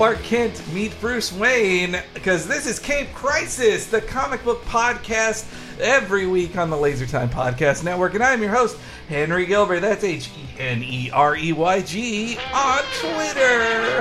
Clark Kent meet Bruce Wayne because this is Cape Crisis, the comic book podcast every week on the Laser Time Podcast Network. And I'm your host, Henry Gilbert. That's H E N E R E Y G on Twitter.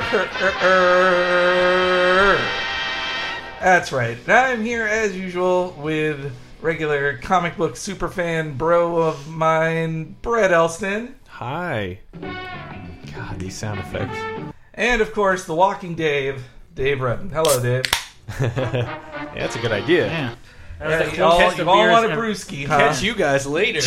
That's right. I'm here as usual with regular comic book superfan bro of mine, Brett Elston. Hi. God, these sound effects. And of course, the walking Dave, Dave Redden. Hello, Dave. Yeah, that's a good idea. Yeah. Yeah, you all, you all want a brewski, huh? Catch you guys later.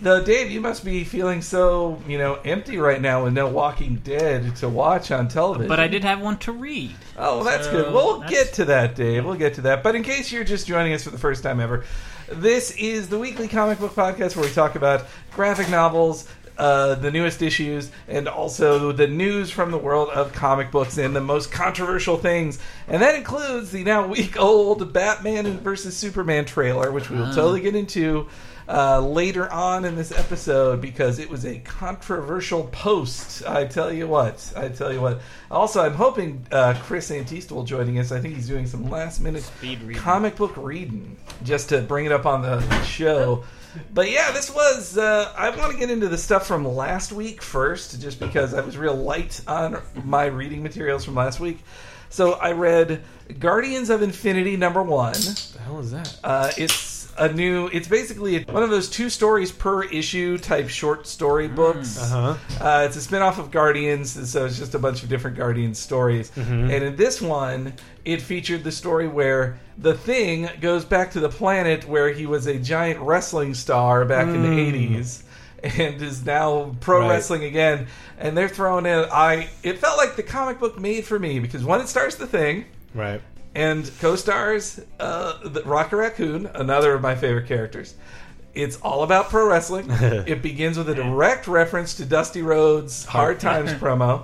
Though, Dave, you must be feeling so, you know, empty right now with no Walking Dead to watch on television. But I did have one to read. Oh, that's So, good. We'll that's- get to that, Dave. We'll get to that. But in case you're just joining us for the first time ever, this is the weekly comic book podcast where we talk about graphic novels, uh, the newest issues, and also the news from the world of comic books and the most controversial things. And that includes the now week old Batman versus Superman trailer, which we will totally get into. Uh, later on in this episode, because it was a controversial post. I tell you what. I tell you what. Also, I'm hoping uh, Chris Antista will joining us. I think he's doing some last minute comic book reading just to bring it up on the show. But yeah, this was. Uh, I want to get into the stuff from last week first, just because I was real light on my reading materials from last week. So I read Guardians of Infinity number one. the hell is that? Uh, it's a new. It's basically one of those two stories per issue type short story books. Uh-huh. Uh, it's a spin-off of Guardians, and so it's just a bunch of different Guardians stories. And in this one, it featured the story where the Thing goes back to the planet where he was a giant wrestling star back in the '80s, and is now pro Right. wrestling again. And they're throwing in. I. It felt like the comic book made for me because one, it stars the Thing Right. and co-stars uh, the Rocket Raccoon, another of my favorite characters. It's all about pro wrestling. it begins with a direct reference to Dusty Rhodes' Hard Times promo,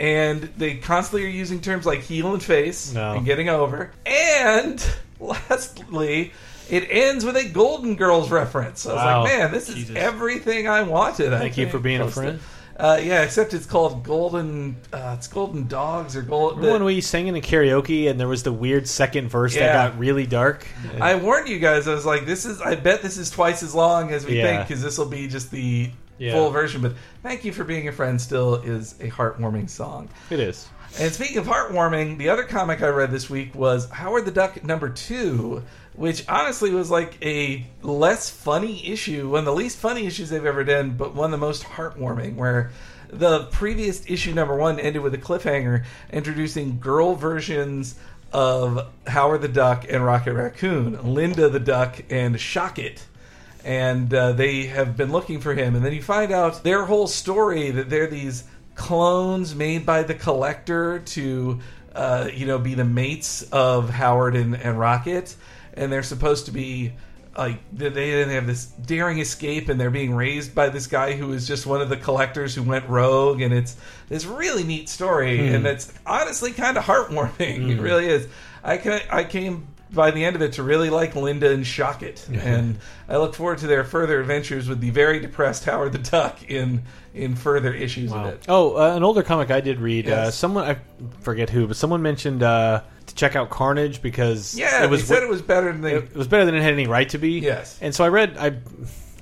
and they constantly are using terms like heel and face No. and getting over. And lastly, it ends with a Golden Girls reference. I was Wow. like, man, this is Jesus. everything I wanted. I Thank you for being a friend. Uh, yeah, except it's called Golden. Uh, it's Golden Dogs or Golden. Remember when we sang in the karaoke and there was the weird second verse Yeah. that got really dark? I warned you guys. I was like, "This is. I bet this is twice as long as we Yeah. think because this will be just the Yeah. full version." But thank you for being a friend. Still is a heartwarming song. It is. And speaking of heartwarming, the other comic I read this week was Howard the Duck number two, which honestly was like a less funny issue, one of the least funny issues they've ever done, but one of the most heartwarming. Where the previous issue number one ended with a cliffhanger introducing girl versions of Howard the Duck and Rocket Raccoon, Linda the Duck and Shocket and uh, they have been looking for him. And then you find out their whole story that they're these clones made by the collector to, uh, you know, be the mates of Howard and, and Rocket, and they're supposed to be. Like they they then have this daring escape, and they're being raised by this guy who is just one of the collectors who went rogue, and it's this really neat story, and it's honestly kind of heartwarming. It really is. I ca- I came by the end of it to really like Linda and Shocket, and I look forward to their further adventures with the very depressed Howard the Duck in in further issues of it. Oh, uh, an older comic I did read. Uh, someone I forget who, but someone mentioned uh, to check out Carnage because Yeah, it was said it was better than they. it was better than it had any right to be. Yes. And so I read I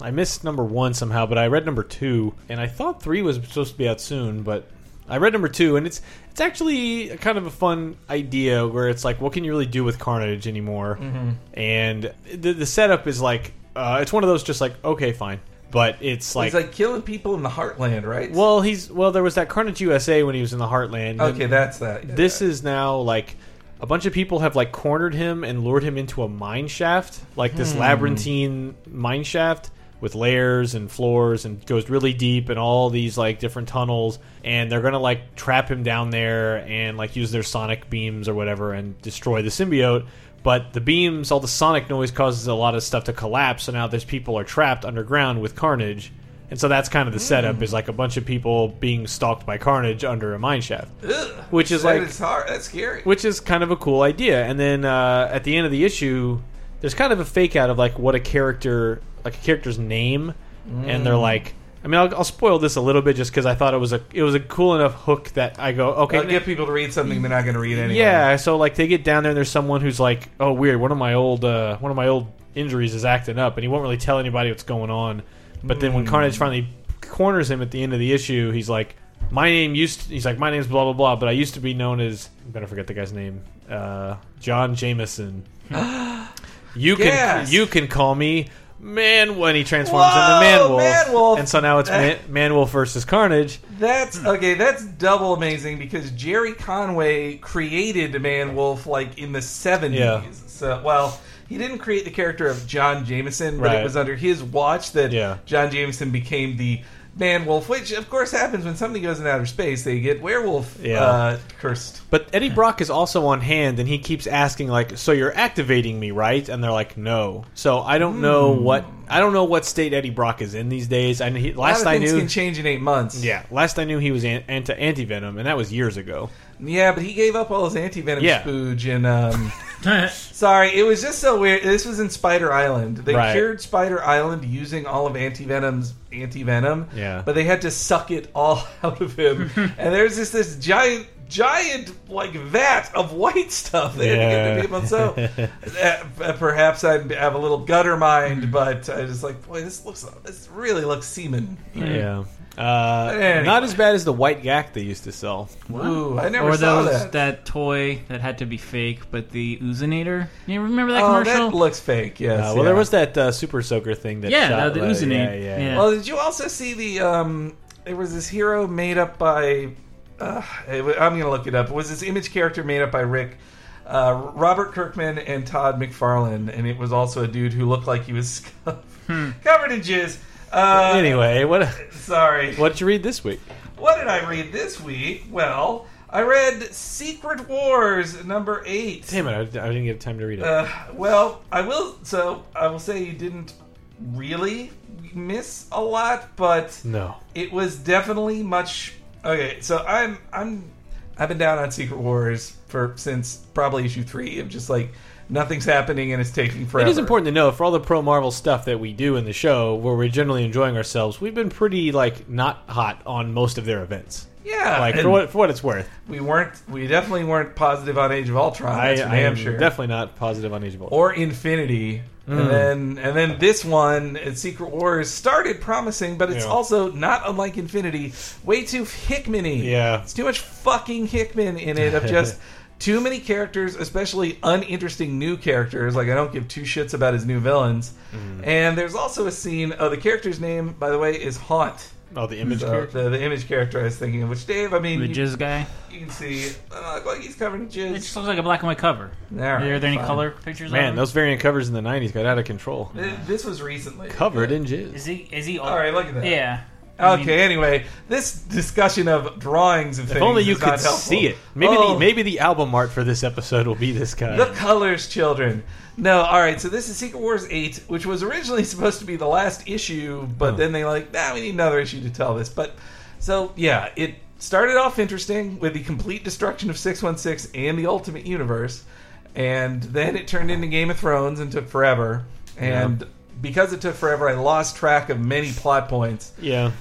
I missed number one somehow, but I read number two, and I thought three was supposed to be out soon, but I read number two, and it's it's actually kind of a fun idea where it's like, what can you really do with Carnage anymore? Mm-hmm. And the the setup is like, uh, it's one of those just like, okay, fine, but it's like. He's like killing people in the heartland, right? well, he's well. There was that Carnage USA when he was in the Heartland. okay, that's that. Yeah. this is now like a bunch of people have like cornered him and lured him into a mine shaft, like this Hmm. labyrinthine mine shaft with layers and floors and goes really deep and all these like different tunnels and they're gonna like trap him down there and like use their sonic beams or whatever and destroy the symbiote but the beams all the sonic noise causes a lot of stuff to collapse so now there's people are trapped underground with carnage and so that's kind of the setup is like a bunch of people being stalked by carnage under a mine shaft Ugh. which is That like is hard. That's scary. which is kind of a cool idea. And then uh, at the end of the issue, there's kind of a fake out of like what a character, like a character's name, and they're like, I I mean, I'll, I'll spoil this a little bit just because I thought it was a it was a cool enough hook that I go okay. I'll get people to read something they're not going to read anyway. Yeah, so like they get down there and there's someone who's like, "Oh, weird. One of my old uh, one of my old injuries is acting up," and he won't really tell anybody what's going on. But then when Hmm. Carnage finally corners him at the end of the issue, he's like, "My name used." To, he's like, "My name's blah blah blah," but I used to be known as. I'm gonna forget the guy's name. Uh, John Jameson. you can you can call me. Man, when he transforms Whoa, into Manwolf, Manwolf. and so now it's Man, Manwolf versus Carnage. That's okay. That's double amazing because Gerry Conway created Man Wolf like in the seventies. Yeah. So, well, he didn't create the character of John Jameson, but Right. it was under his watch that Yeah. John Jameson became the Man Wolf, which of course happens when somebody goes in outer space. They get werewolf Yeah. uh, cursed. But Eddie Brock is also on hand, and he keeps asking, like, "So you're activating me, right?" And they're like, "No." So I don't know Hmm. what I don't know what state Eddie Brock is in these days. I he, last I things knew, can change in eight months. yeah, last I knew he was an, anti anti venom, and that was years ago. Yeah, but he gave up all his anti venom Yeah. spooge and. Um, Sorry, it was just so weird. This was in Spider Island. They Right. cured Spider Island using all of Anti-Venom's anti-venom. Yeah. But they had to suck it all out of him. and there's just this giant giant like vat of white stuff they had to Yeah. give to people. So uh, perhaps I have a little gutter mind, but I just like, boy, this looks this really looks semen. Yeah, uh, Anyway. not as bad as the white gack they used to sell. Ooh, I never or saw those that. that. toy that had to be fake, but the Oozinator. You remember that oh, commercial? that looks fake. Yes. Uh, well, yeah. there was that uh, super soaker thing that Yeah, shot, the- the Uzinate. Yeah, yeah. Yeah. Well, did you also see the? Um, there was this hero made up by. Uh, I'm going to look it up. It was this image character made up by Rick, uh, Robert Kirkman, and Todd McFarlane, and it was also a dude who looked like he was covered in jizz. Uh, Anyway, what sorry. what did you read this week? What did I read this week? Well, I read Secret Wars number eight. Damn it, I, I didn't get time to read it. Uh, well, I will. So I will say you didn't really miss a lot, but no. it was definitely much. Okay, so I'm I'm I've been down on Secret Wars for since probably issue three of just like nothing's happening and it's taking forever. It is important to know for all the pro Marvel stuff that we do in the show, where we're generally enjoying ourselves. We've been pretty like not hot on most of their events. yeah. Like for what for what it's worth, we weren't, we definitely weren't positive on Age of Ultron. I, That's for I am sure. definitely not positive on Age of Ultron. or Infinity. Mm. And then and then this one, Secret Wars, started promising, but it's Yeah. also not unlike Infinity, way too Hickman-y. Yeah. It's too much fucking Hickman in it of just too many characters, especially uninteresting new characters. Like I don't give two shits about his new villains. Mm. And there's also a scene. Oh, the character's name, by the way, is Haunt. oh, the image So, character. the, the image character I was thinking of. Which Dave, I mean, the you, jizz guy. you can see. Uh, look like he's covered in jizz. It just looks like a black and white cover. All right, Are there any color pictures? Man, of those variant covers in the '90s got out of control. Th- This was recently Covered in jizz. Is he? Is he? All right, look at that. Yeah. I Okay. mean, anyway, this discussion of drawings of If things. only you could see it. Maybe Oh, the maybe the album art for this episode will be this guy. the colors, children. No, all right. So this is Secret Wars eight, which was originally supposed to be the last issue, but Oh. then they like, nah, we need another issue to tell this. But so yeah, it started off interesting with the complete destruction of six one six and the Ultimate Universe, and then it turned into Game of Thrones and took forever. And because it took forever, I lost track of many plot points. yeah.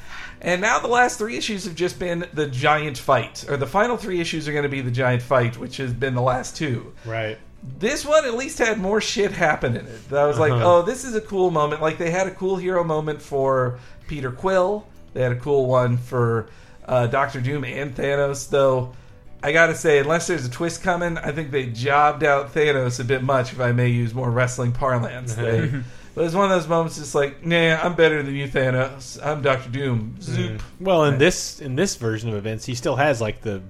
And now the last three issues have just been the giant fight, or the final three issues are going to be the giant fight, which has been the last two. Right. This one at least had more shit happen in it. That I was like, Uh-huh. oh, this is a cool moment. Like they had a cool hero moment for Peter Quill. They had a cool one for uh, Doctor Doom and Thanos. Though I got to say, unless there's a twist coming, I think they jobbed out Thanos a bit much. If I may use more wrestling parlance, they. It was one of those moments, It's like, nah, I'm better than you, Thanos. I'm Doctor Doom. Zoop. Mm. Well, in this in this version of events, he still has like the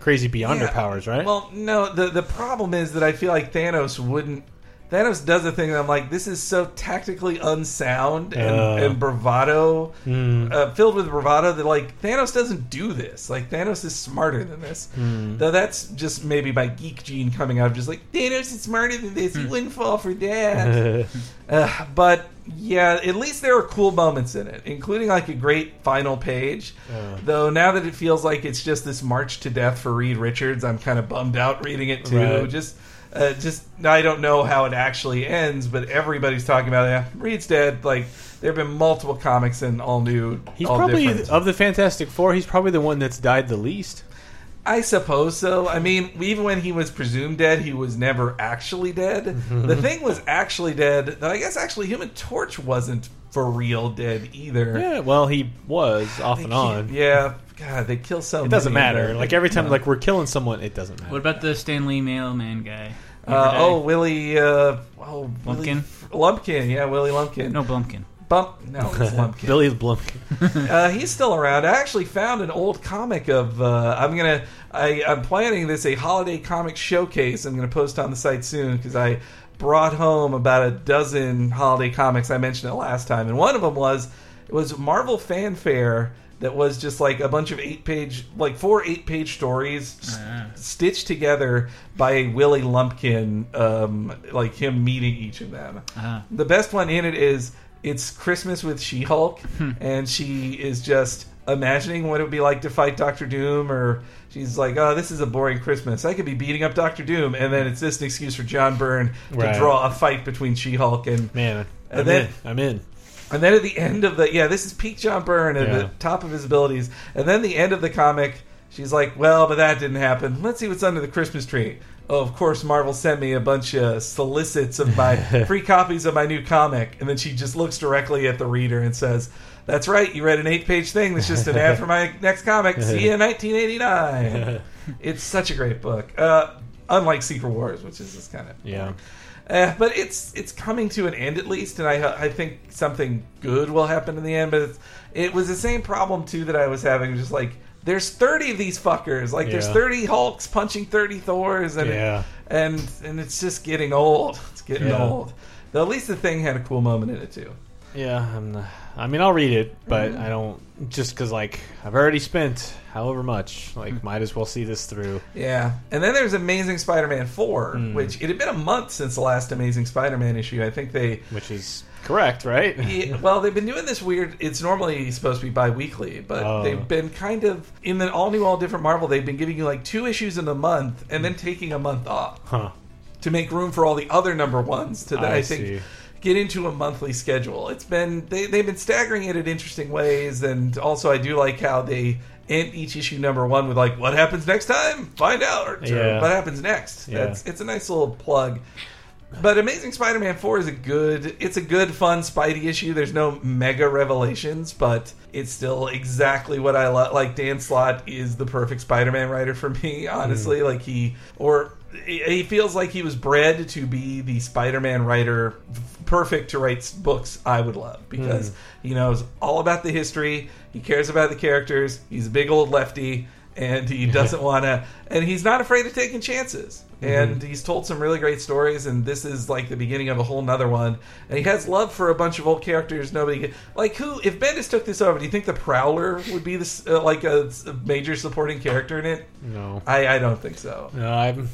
crazy Beyonder Yeah. powers, right? Well, no. The the problem is that I feel like Thanos wouldn't. Thanos does a thing that I'm like, this is so tactically unsound and, Uh. and bravado, Hmm. uh, filled with bravado. That like Thanos doesn't do this. Like Thanos is smarter than this. Hmm. Though that's just maybe my geek gene coming out, of just like Thanos is smarter than this. Hmm. He wouldn't fall for that. Uh, but yeah, at least there were cool moments in it, including like a great final page. Uh. Though now that it feels like it's just this march to death for Reed Richards, I'm kind of bummed out reading it too. Right. Just Uh, just I don't know how it actually ends, but everybody's talking about it. Yeah, Reed's dead. Like there have been multiple comics and all new. He's all probably different. of the Fantastic Four. He's probably the one that's died the least. I suppose so. I mean, even when he was presumed dead, he was never actually dead. the thing was actually dead. I guess actually Human Torch wasn't for real dead either. Yeah, well, he was off and on. Yeah, God, they kill so. It doesn't many matter. them. Like every time, No. like we're killing someone, it doesn't matter. What about the Stan Lee Mailman guy? Uh, oh, Willie. Uh, oh, Willie- Lumpkin? Lumpkin. Yeah, Willie Lumpkin. no Blumpkin. Bump. No, it's Lumpkin. Billy Blumpkin. uh, he's still around. I actually found an old comic of. Uh, I'm gonna. I, I'm planning this a holiday comic showcase. I'm gonna post on the site soon because I brought home about a dozen holiday comics. I mentioned it last time, and one of them was it was Marvel Fanfare that was just like a bunch of eight page, like four eight page stories s- Ah. stitched together by Willie Lumpkin, um, like him meeting each of them. Ah. The best one in it is it's Christmas with She Hulk, Hmm. and she is just imagining what it would be like to fight Doctor Doom, or she's like, "Oh, this is a boring Christmas. I could be beating up Doctor Doom," and then it's just an excuse for John Byrne to Right. draw a fight between She Hulk and. Man, And I'm then- in. I'm in. And then at the end of the yeah, this is peak John Byrne at Yeah. the top of his abilities. And then the end of the comic, she's like, "Well, but that didn't happen. Let's see what's under the Christmas tree." Oh, of course, Marvel sent me a bunch of solicits of my free copies of my new comic, and then she just looks directly at the reader and says, "That's right, you read an eight-page thing. That's just an ad for my next comic. See you in 1989." it's such a great book. Uh, unlike Secret Wars, which is just kind of Yeah. Uh, but it's it's coming to an end at least, and I I think something good will happen in the end. But it's, it was the same problem too that I was having, just like there's 30 of these fuckers, like there's 30 Hulks punching 30 Thors, and Yeah. and and it's just getting old. It's getting Yeah. old. Though at least the thing had a cool moment in it too. Yeah, I'm not, I mean, I'll read it, but Mm-hmm. I don't just because like I've already spent however much. Like, might as well see this through. Yeah, and then there's Amazing Spider-Man 4, Hmm. which it had been a month since the last Amazing Spider-Man issue. I think they Which is correct, right? Yeah, well, they've been doing this weird. It's normally supposed to be bi-weekly, but Oh. they've been kind of in the all new, all different Marvel. They've been giving you like two issues in a month, and then taking a month off Huh. to make room for all the other number ones to that I I, think see. Get into a monthly schedule. It's been they they've been staggering it in interesting ways, and also I do like how they end each issue number one with like what happens next time, find out, or, Yeah. what happens next. Yeah. That's it's a nice little plug. But Amazing Spider-Man 4 is a good it's a good fun Spidey issue. There's no mega revelations, but it's still exactly what I like. Like Dan Slott is the perfect Spider-Man writer for me, honestly. Hmm. Like he or he feels like he was bred to be the Spider-Man writer perfect to write books I would love because Hmm. he knows all about the history, he cares about the characters, he's a big old lefty and he doesn't want to and he's not afraid of taking chances Mm-hmm. and he's told some really great stories and this is like the beginning of a whole nother one and he has love for a bunch of old characters nobody like who if bendis took this over do you think the prowler would be this uh, like a, a major supporting character in it No. i i don't think so No, I'm.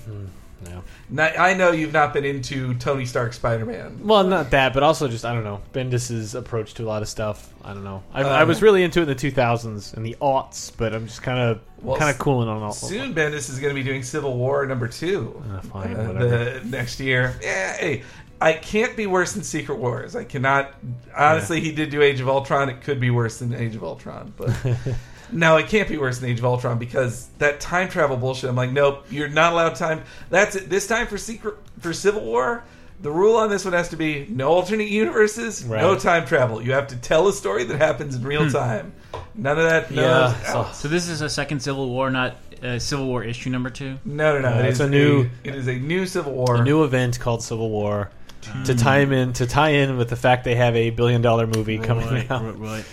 No. Not, i know you've not been into tony stark spider-man Well, not that, but also just I don't know Bendis's approach to a lot of stuff. I don't know. I, Uh, I was really into it in the 2000s and the aughts, but I'm just kind of Well, kind of cooling on all. soon bendis is going to be doing civil war number two Uh, fine, uh, whatever. the next year yeah hey I can't be worse than Secret Wars. I cannot. Honestly, he did do Age of Ultron. It could be worse than Age of Ultron, but no, it can't be worse than Age of Ultron because that time travel bullshit. I'm like, nope, you're not allowed time. That's it. This time for Secret for Civil War, the rule on this one has to be no alternate universes, no time travel. You have to tell a story that happens in real time. None of that. No, Yeah, so- So this is a second Civil War, not uh, Civil War issue number two. no, no, no. Uh, it it's a new- It is a new Civil War. a new event called Civil War to tie in to tie in with the fact they have a billion dollar movie coming out, right, right.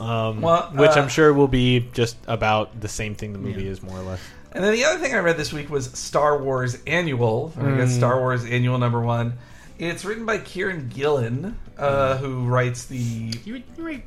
Um, Well, which uh, I'm sure will be just about the same thing the movie Yeah. is more or less. And then the other thing I read this week was Star Wars Annual. or I guess Mm. Star Wars Annual number one. It's written by Kieron Gillen, uh, who writes the. Do you, you write?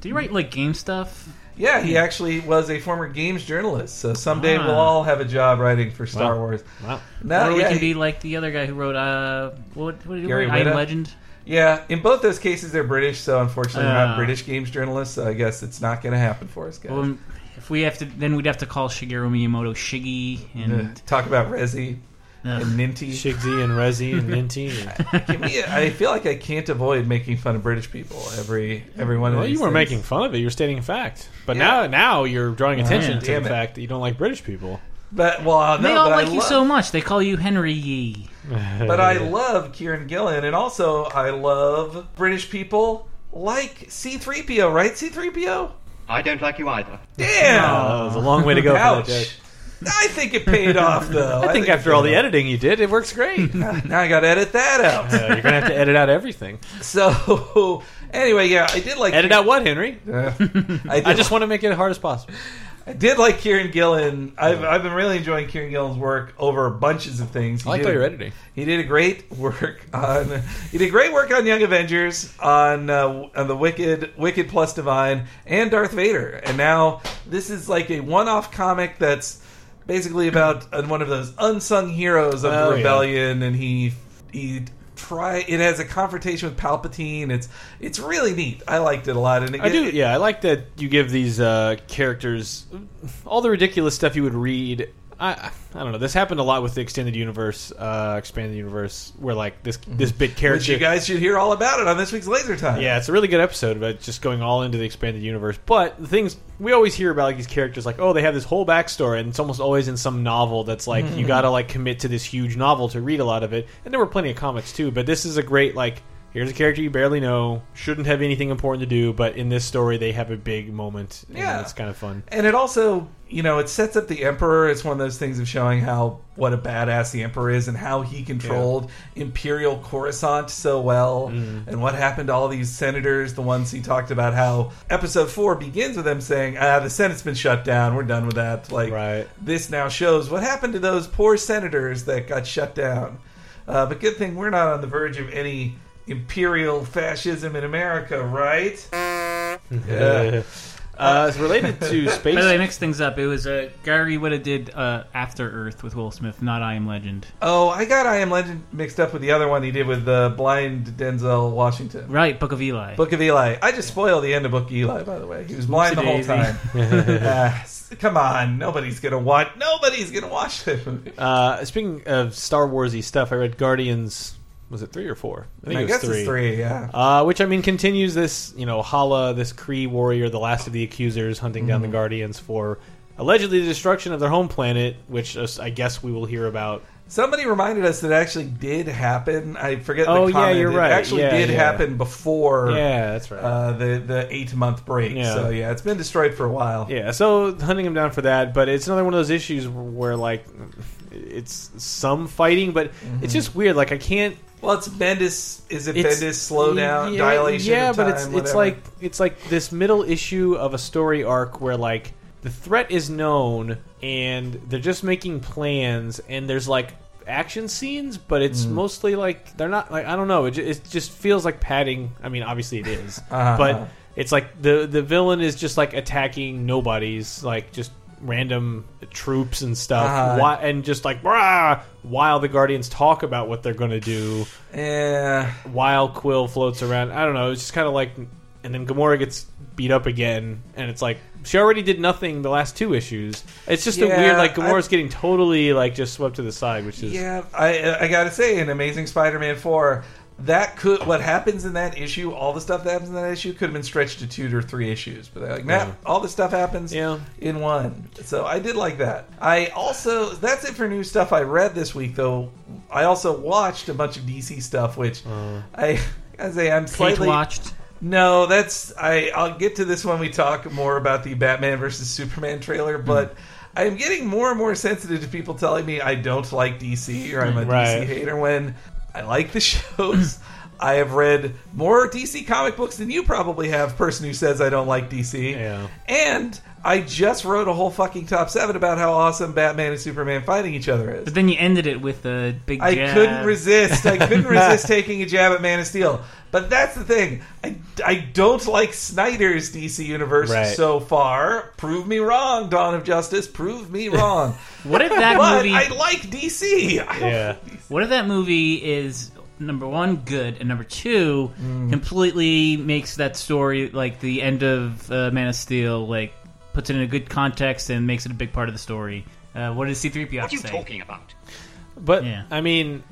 Do you write like game stuff? Yeah, he actually was a former games journalist. So someday Ah. we'll all have a job writing for Star Wow. Wars. Wow. No, or we yeah, can he- be like the other guy who wrote uh, what, what did he Gary write? I Am Legend. Yeah. In both those cases, they're British, so unfortunately, we're not. British games journalists. So I guess it's not going to happen for us, guys. Well, if we have to, then we'd have to call Shigeru Miyamoto Shiggy, Uh, and talk about Resi. and Ninty. Shigsy and Rezi and Ninty. And, Give me a- I feel like I can't avoid making fun of British people every every one of well, these. you were things. making fun of it. You're stating a fact. But Yeah. now, now you're drawing attention yeah. to Damn the it. fact that you don't like British people. But well, no, they all but like I you love, so much. They call you Henry Yee. But I love Kieron Gillen, and also I love British people like C3PO, right? C3PO. I don't like you either. Damn. Oh, it was a long way to go for that Ouch. I think it paid off though. I think it after all the off. editing you did, it works great. uh, now I got to edit that out. you're gonna have to edit out everything. So anyway, yeah, I did like Edit out what, Henry? Uh, I, I just want to make it as hard as possible. I did like Kieron Gillen. I've, I've been really enjoying Kieron Gillen's work over bunches of things. He I like did- how you're editing. He did a great work on. He did great work on Young Avengers, on uh, on the Wicked, Wicked plus Divine, and Darth Vader. And now this is like a one-off comic that's basically about uh, one of those unsung heroes of Oh, the yeah. rebellion, and he he try. It has a confrontation with Palpatine. It's it's really neat. I liked it a lot. And it, I do, it- yeah. I like that you give these uh, characters all the ridiculous stuff you would read. I, I don't know. This happened a lot with the extended universe, uh, expanded universe, where like this this big Which character. you guys should hear all about it on this week's Laser Time. Yeah, it's a really good episode about just going all into the expanded universe. But the things we always hear about like these characters, like oh, they have this whole backstory, and it's almost always in some novel that's like Mm-hmm. you got to like commit to this huge novel to read a lot of it. And there were plenty of comics too, but this is a great like here's a character you barely know, shouldn't have anything important to do, but in this story they have a big moment. and Yeah. it's kind of fun. And it also, you know, it sets up the Emperor. It's one of those things of showing how what a badass the Emperor is and how he controlled Imperial Coruscant so well, Mm. and what happened to all these senators. The ones he talked about how Episode Four begins with them saying, "Ah, the Senate's been shut down. We're done with that." Like Right. this now shows what happened to those poor senators that got shut down. Uh, but good thing we're not on the verge of any imperial fascism in America, right? Yeah. Uh, it's related to space. By the way, I mixed things up. It was uh, Gary Whitta did uh, After Earth with Will Smith, not I Am Legend. Oh, I got I Am Legend mixed up with the other one he did with the blind Denzel Washington. Right, Book of Eli. Book of Eli. I just spoiled the end of Book of Eli, by the way. He was blind the whole time. Ah, come on, nobody's gonna watch. Nobody's gonna watch that movie. uh, speaking of Star Warsy stuff, I read Guardians. Was it three or four? I think I it was guess three. it's three. Yeah. Uh, which I mean continues this, you know, Hala, this Kree warrior, the last of the accusers, hunting down the Mm-hmm. Guardians for allegedly the destruction of their home planet, which uh, I guess we will hear about. Somebody reminded us that it actually did happen. I forget. Oh, the yeah, comment. you're It right. actually Yeah, did yeah. happen before. Yeah, that's right. Uh, the the eight month break. Yeah. So yeah, it's been destroyed for a while. yeah, so hunting him down for that, but it's another one of those issues where like it's some fighting, but Mm-hmm. it's just weird. Like I can't. Well, it's Bendis. Is it It's Bendis slow down yeah, dilation? Yeah, but time, it's it's whatever? like it's like this middle issue of a story arc where like the threat is known and they're just making plans and there's like action scenes, but it's Mm. mostly like they're not like I don't know. It, it just feels like padding. I mean, obviously it is, Uh-huh. but it's like the the villain is just like attacking nobodies, like just random troops and stuff, Uh-huh. Why, and just like "Rah!" while the Guardians talk about what they're going to do Yeah. while Quill floats around. I don't know. It's just kind of like, and then Gamora gets beat up again, and it's like she already did nothing the last two issues. It's just a weird like I- Gamora's getting totally like just swept to the side, which is Yeah, I I gotta say, in Amazing Spider-Man four, that could what happens in that issue, all the stuff that happens in that issue, could have been stretched to two or three issues. But they're like, nah, Yeah. all the stuff happens Yeah. in one. So I did like that. I also that's it for new stuff I read this week. Though I also watched a bunch of DC stuff, which Uh. I I say I'm slightly watched. no, that's I. I'll get to this when we talk more about the Batman versus Superman trailer. Hmm. But I am getting more and more sensitive to people telling me I don't like DC or I'm a Right. DC hater when I like the shows. I have read more DC comic books than you probably have. Person who says I don't like DC. Yeah. And I just wrote a whole fucking top seven about how awesome Batman and Superman fighting each other is. But then you ended it with a big I jab. couldn't resist. I couldn't resist taking a jab at Man of Steel. But that's the thing. I, I don't like Snyder's DC universe Right. so far. Prove me wrong, Dawn of Justice. Prove me wrong. What if that but movie? I like DC. I Yeah. like DC. What if that movie is number one good and number two Mm. completely makes that story like the end of uh, Man of Steel like puts it in a good context and makes it a big part of the story? Uh, what does C-3PO have What are to you say? talking about? But Yeah. I mean,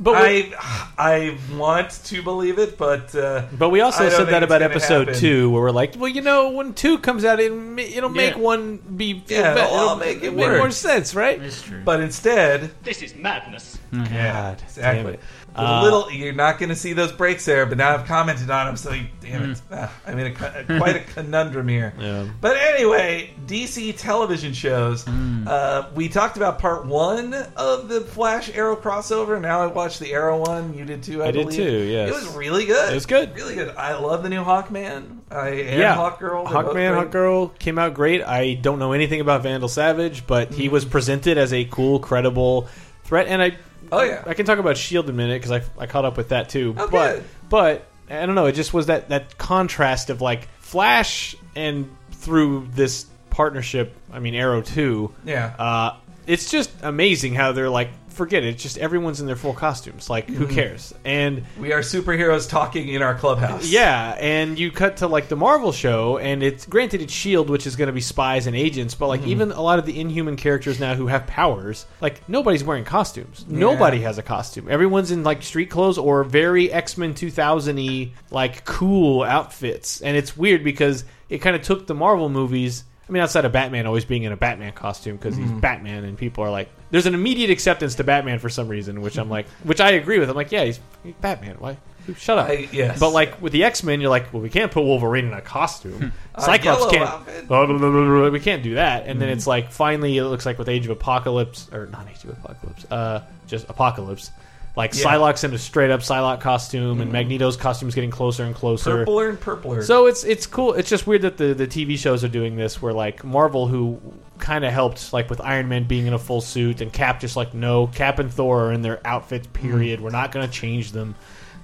but we, I I want to believe it, but uh, but we also said that about episode happen. two, where we're like, well, you know, when two comes out, it, ma- it'll make Yeah. one be Yeah, be- it'll all make it work. more sense, right? It's true. but instead, This is madness. God, exactly. damn it. Uh, a little, you're not going to see those breaks there, but now I've commented on them, so you, damn it, ah, I'm in a, quite a conundrum here. Yeah. But anyway, DC television shows. Uh, we talked about part one of the Flash Arrow crossover. Now I watched the Arrow one. You did too, I, I did too, yes. it was really good. It was good. really good. I love the new Hawkman. I am yeah, Hawkgirl. They're Hawkman, great. Hawkgirl came out great. I don't know anything about Vandal Savage, but he was presented as a cool, credible threat, and I. Oh, yeah. I can talk about Shield in a minute because I, I caught up with that too. Oh, but good. but I don't know. It just was that that contrast of like Flash and through this partnership. I mean, Arrow two. Yeah. Uh, it's just amazing how they're like, forget it. It's Just everyone's in their full costumes. Like, who Mm-hmm. cares? And we are superheroes talking in our clubhouse. yeah, and you cut to like the Marvel show, and it's granted it's Shield, which is going to be spies and agents, but like even a lot of the Inhuman characters now who have powers, like nobody's wearing costumes. Nobody has a costume. Everyone's in like street clothes or very X Men two thousand y like cool outfits, and it's weird because it kind of took the Marvel movies. I mean, outside of Batman always being in a Batman costume because he's mm-hmm. Batman, and people are like, there's an immediate acceptance to Batman for some reason, which I'm like, which I agree with. I'm like, yeah, he's, he's Batman. Why? Shut up. I- yes. But like with the X Men, you're like, well, we can't put Wolverine in a costume. Hmm. Uh, Cyclops yellow can't. outfit. blah, blah, blah, blah, blah, we can't do that. And then mm-hmm. it's like finally, it looks like with Age of Apocalypse or not Age of Apocalypse, uh, just Apocalypse. Like Yeah. Psylocke's in a straight up Psylocke costume, and Magneto's costume is getting closer and closer. Purpler and purpler. So it's it's cool. It's just weird that the the TV shows are doing this, where like Marvel, who kind of helped, like with Iron Man being in a full suit, and Cap just like no, Cap and Thor are in their outfits. Period. We're not going to change them.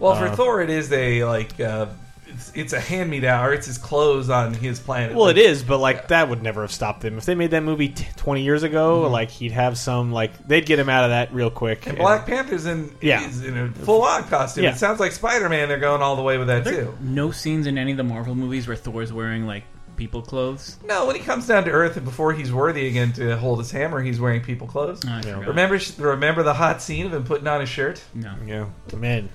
well, for uh, Thor, it is a like uh, it's, it's a hand me down, or it's his clothes on his planet. Well, Like, it is, but like that would never have stopped him if they made that movie t- twenty years ago. Mm-hmm. Like he'd have some like they'd get him out of that real quick. And Black Panther's in Yeah. is in a full on costume. Yeah. It sounds like Spider Man. They're going all the way with that there too. no scenes in any of the Marvel movies where Thor's wearing like people clothes? No, when he comes down to Earth and before he's worthy again to hold his hammer, he's wearing people clothes. Oh, I Yeah. Remember, remember the hot scene of him putting on his shirt. No. yeah, man.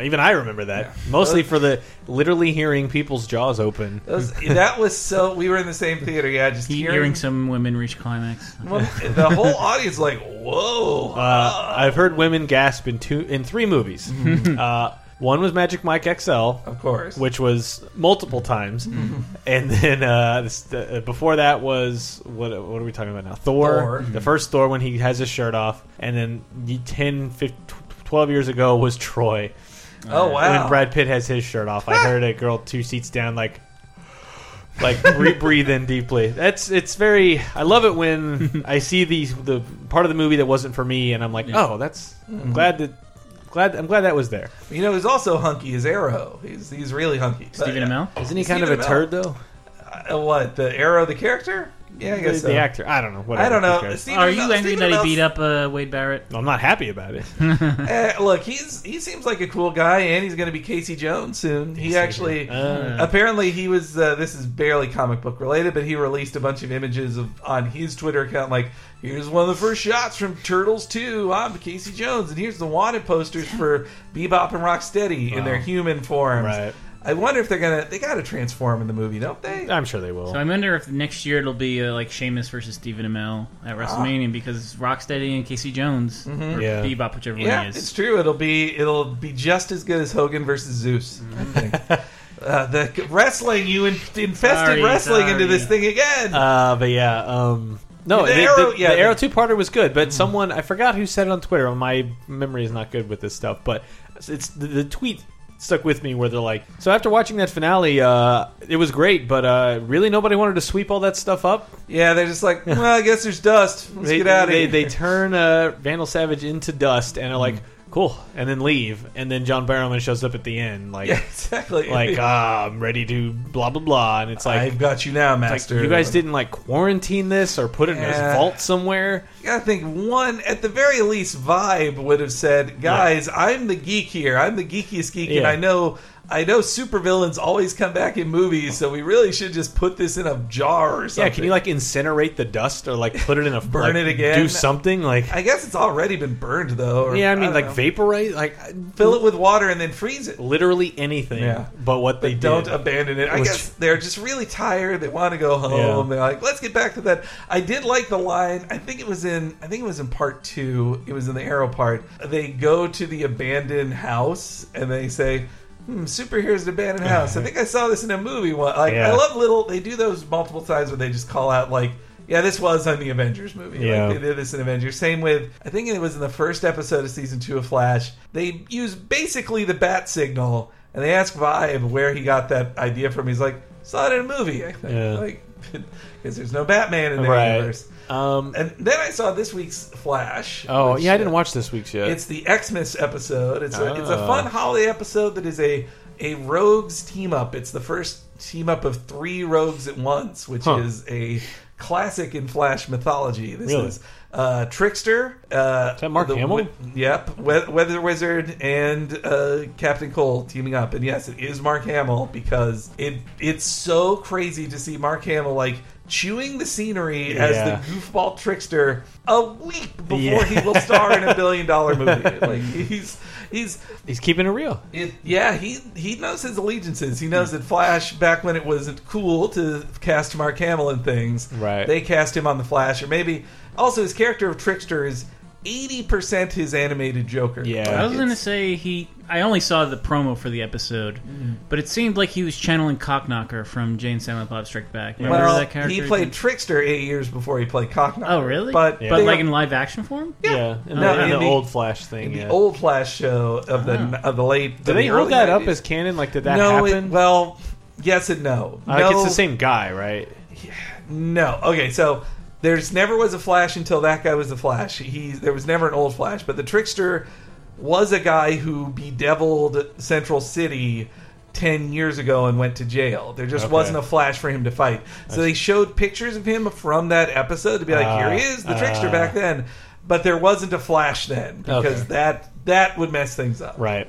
Even I remember that. Mostly for the literally hearing people's jaws open. That was, that was so. We were in the same theater. Yeah, just He hearing hearing some women reach climax. Well, the whole audience like, whoa. Uh, I've heard women gasp in two in three movies. uh, one was Magic Mike XL, of course. which was multiple times, and then uh, this, uh, before that was what? What are we talking about now? Thor, Thor. the first Thor when he has his shirt off, and then the 10, 15, 12 years ago was Troy oh wow. when Brad Pitt has his shirt off. I heard a girl two seats down like. Like re- breathe in deeply. That's it's very. I love it when I see these the part of the movie that wasn't for me, and I'm like, Yeah. oh, that's I'm glad that glad I'm glad that was there. you know, he's also hunky as Arrow. He's he's really hunky. Stephen But, Amell? Isn't he Stephen kind of a Amell. turd though? Uh, what the Arrow, the character? Yeah, I the, guess so. the actor. I don't know. Whatever. I don't know. cares? Stephen Are you Amell- angry Stephen that he beat up uh, Wade Barrett? I'm not happy about it. Eh, look, he's he seems like a cool guy, and he's going to be Casey Jones soon. He actually, Uh. apparently, he was. Uh, this is barely comic book related, but he released a bunch of images of on his Twitter account, like here's one of the first shots from Turtles Two. I'm Casey Jones, and here's the wanted posters for Bebop and Rocksteady in their human forms. Right. I wonder if they're gonna. They got to transform in the movie, don't they? I'm sure they will. So I wonder if next year it'll be uh, like Sheamus versus Stephen Amell at WrestleMania because Rocksteady and Casey Jones or Yeah. Bebop, whichever Yeah, one he it's is. true. It'll be it'll be just as good as Hogan versus Zeus. I think. uh, the wrestling you in, infested Sorry, wrestling into sorry. this thing again. Uh, but yeah, um, no, The the, Arrow- the, yeah, the the- Arrow two parter was good, but someone I forgot who said it on Twitter. My memory is not good with this stuff, but it's the, the tweet stuck with me where they're like, so after watching that finale, uh, it was great, but uh, really nobody wanted to sweep all that stuff up. yeah, they're just like, well, I guess there's dust. Let's they, get out of they, here. They turn uh, Vandal Savage into dust and are like, cool, and then leave, and then John Barrowman shows up at the end, like, yeah, exactly. like ah, I'm ready to blah blah blah, and it's like. I've got you now, it's like, master. you guys didn't like quarantine this or put it in Yeah. a vault somewhere. Gotta think one at the very least. Vibe would have said, "Guys, I'm the geek here. I'm the geekiest geek, and I know." I know supervillains always come back in movies, so we really should just put this in a jar or something. Yeah, can you like incinerate the dust or like put it in a Burn like, it again? Do something like I guess it's already been burned though. or- yeah, I mean don't like know. vaporize like fill it with water and then freeze it. literally anything. Yeah. but what they don't abandon it. I guess they're just really tired. They want to go home. Yeah. They're like, let's get back to that. I did like the line. I think it was in. I think it was in part two. It was in the arrow part. They go to the abandoned house and they say. Hmm, superheroes in abandoned house. I think I saw this in a movie. One, like Yeah. I love little. They do those multiple times where they just call out like, "Yeah, this was on the Avengers movie." Yeah. Like, they did this in Avengers. Same with I think it was in the first episode of season two of Flash. They use basically the bat signal, and they ask Vibe where he got that idea from. He's like, "Saw it in a movie." Yeah. Like, because there's no Batman in their Right. universe. Um, And then I saw this week's Flash. oh which, yeah, I uh, didn't watch this week's yet. it's the Xmas episode. It's a, it's a Ah. fun holiday episode that is a a rogues team up. It's the first team up of three rogues at once, which Huh. is a classic in Flash mythology. This Really? is uh, Trickster. Uh, Is that Mark the Hamill? wi- yep, we- Weather Wizard and uh, Captain Cold teaming up, and yes, it is Mark Hamill because it it's so crazy to see Mark Hamill like chewing the scenery as the goofball trickster a week before Yeah. he will star in a billion dollar movie. Like he's he's He's keeping it real. it, yeah, he he knows his allegiances. He knows that Flash, back when it wasn't cool to cast Mark Hamill in things, Right. They cast him on the Flash, or maybe also his character of Trickster is eighty percent his animated Joker. Yeah. I was gonna say he. I only saw the promo for the episode, Mm-hmm. but it seemed like he was channeling Cockknocker from Jay and Silent Bob Strike Back. Remember Well, that character? he played Trickster eight years before he played Cockknocker. Oh, really? But Yeah. but they- like in live action form. Yeah, in, No, the, in in the the- old Flash thing. in yeah. the old Flash show of the Ah. of the late. Did the they hold early that up as canon? Like, did that no? happen? It, well, yes and no. like, no, it's the same guy, right? No. Okay, so there's never was a Flash until that guy was the Flash. He there was never an old Flash, but the Trickster was a guy who bedeviled Central City. 10 years ago and went to jail. There just Okay. wasn't a flash for him to fight. So they showed pictures of him from that episode to be like, Ah, here he is, the trickster ah. back then. But there wasn't a flash then because Okay. that that would mess things up. Right.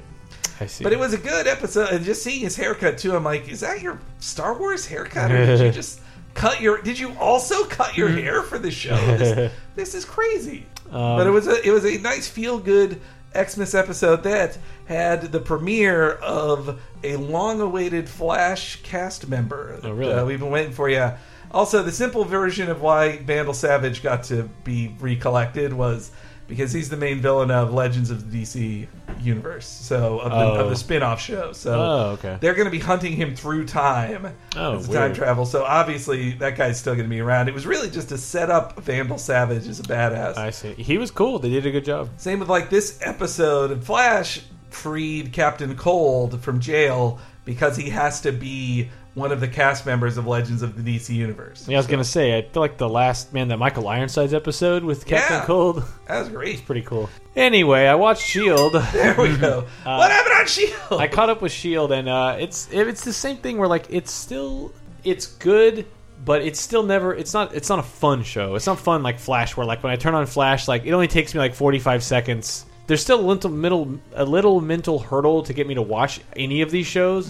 I see. But it was a good episode, and just seeing his haircut too, I'm like, is that your Star Wars haircut, or did you just cut your? Did you also cut your hair for the show? This, this is crazy. Um, but it was a it was a nice feel good Xmas episode that had the premiere of a long awaited Flash cast member. Oh, really? Uh, we've been waiting for you. Also, the simple version of why Vandal Savage got to be recollected was because he's the main villain of Legends of the DC universe, so of the, Oh. of the oh. spin-off show. So Oh, okay. they're going to be hunting him through time Oh, time travel. So obviously that guy's still going to be around. It was really just to set up Vandal Savage as a badass. I see. He was cool. They did a good job. Same with like this episode of Flash freed Captain Cold from jail because he has to be one of the cast members of Legends of the DC universe. Yeah, I was gonna say. I feel like the last man that Michael Ironsides episode with Captain Yeah. Cold, That was great. It's pretty cool. Anyway, I watched Shield. There we go. what happened on Shield? Uh, I caught up with Shield, and uh, it's it's the same thing where like it's still it's good, but it's still never it's not it's not a fun show. It's not fun like Flash, where like when I turn on Flash, like it only takes me like forty five seconds. There's still a little middle a little mental hurdle to get me to watch any of these shows,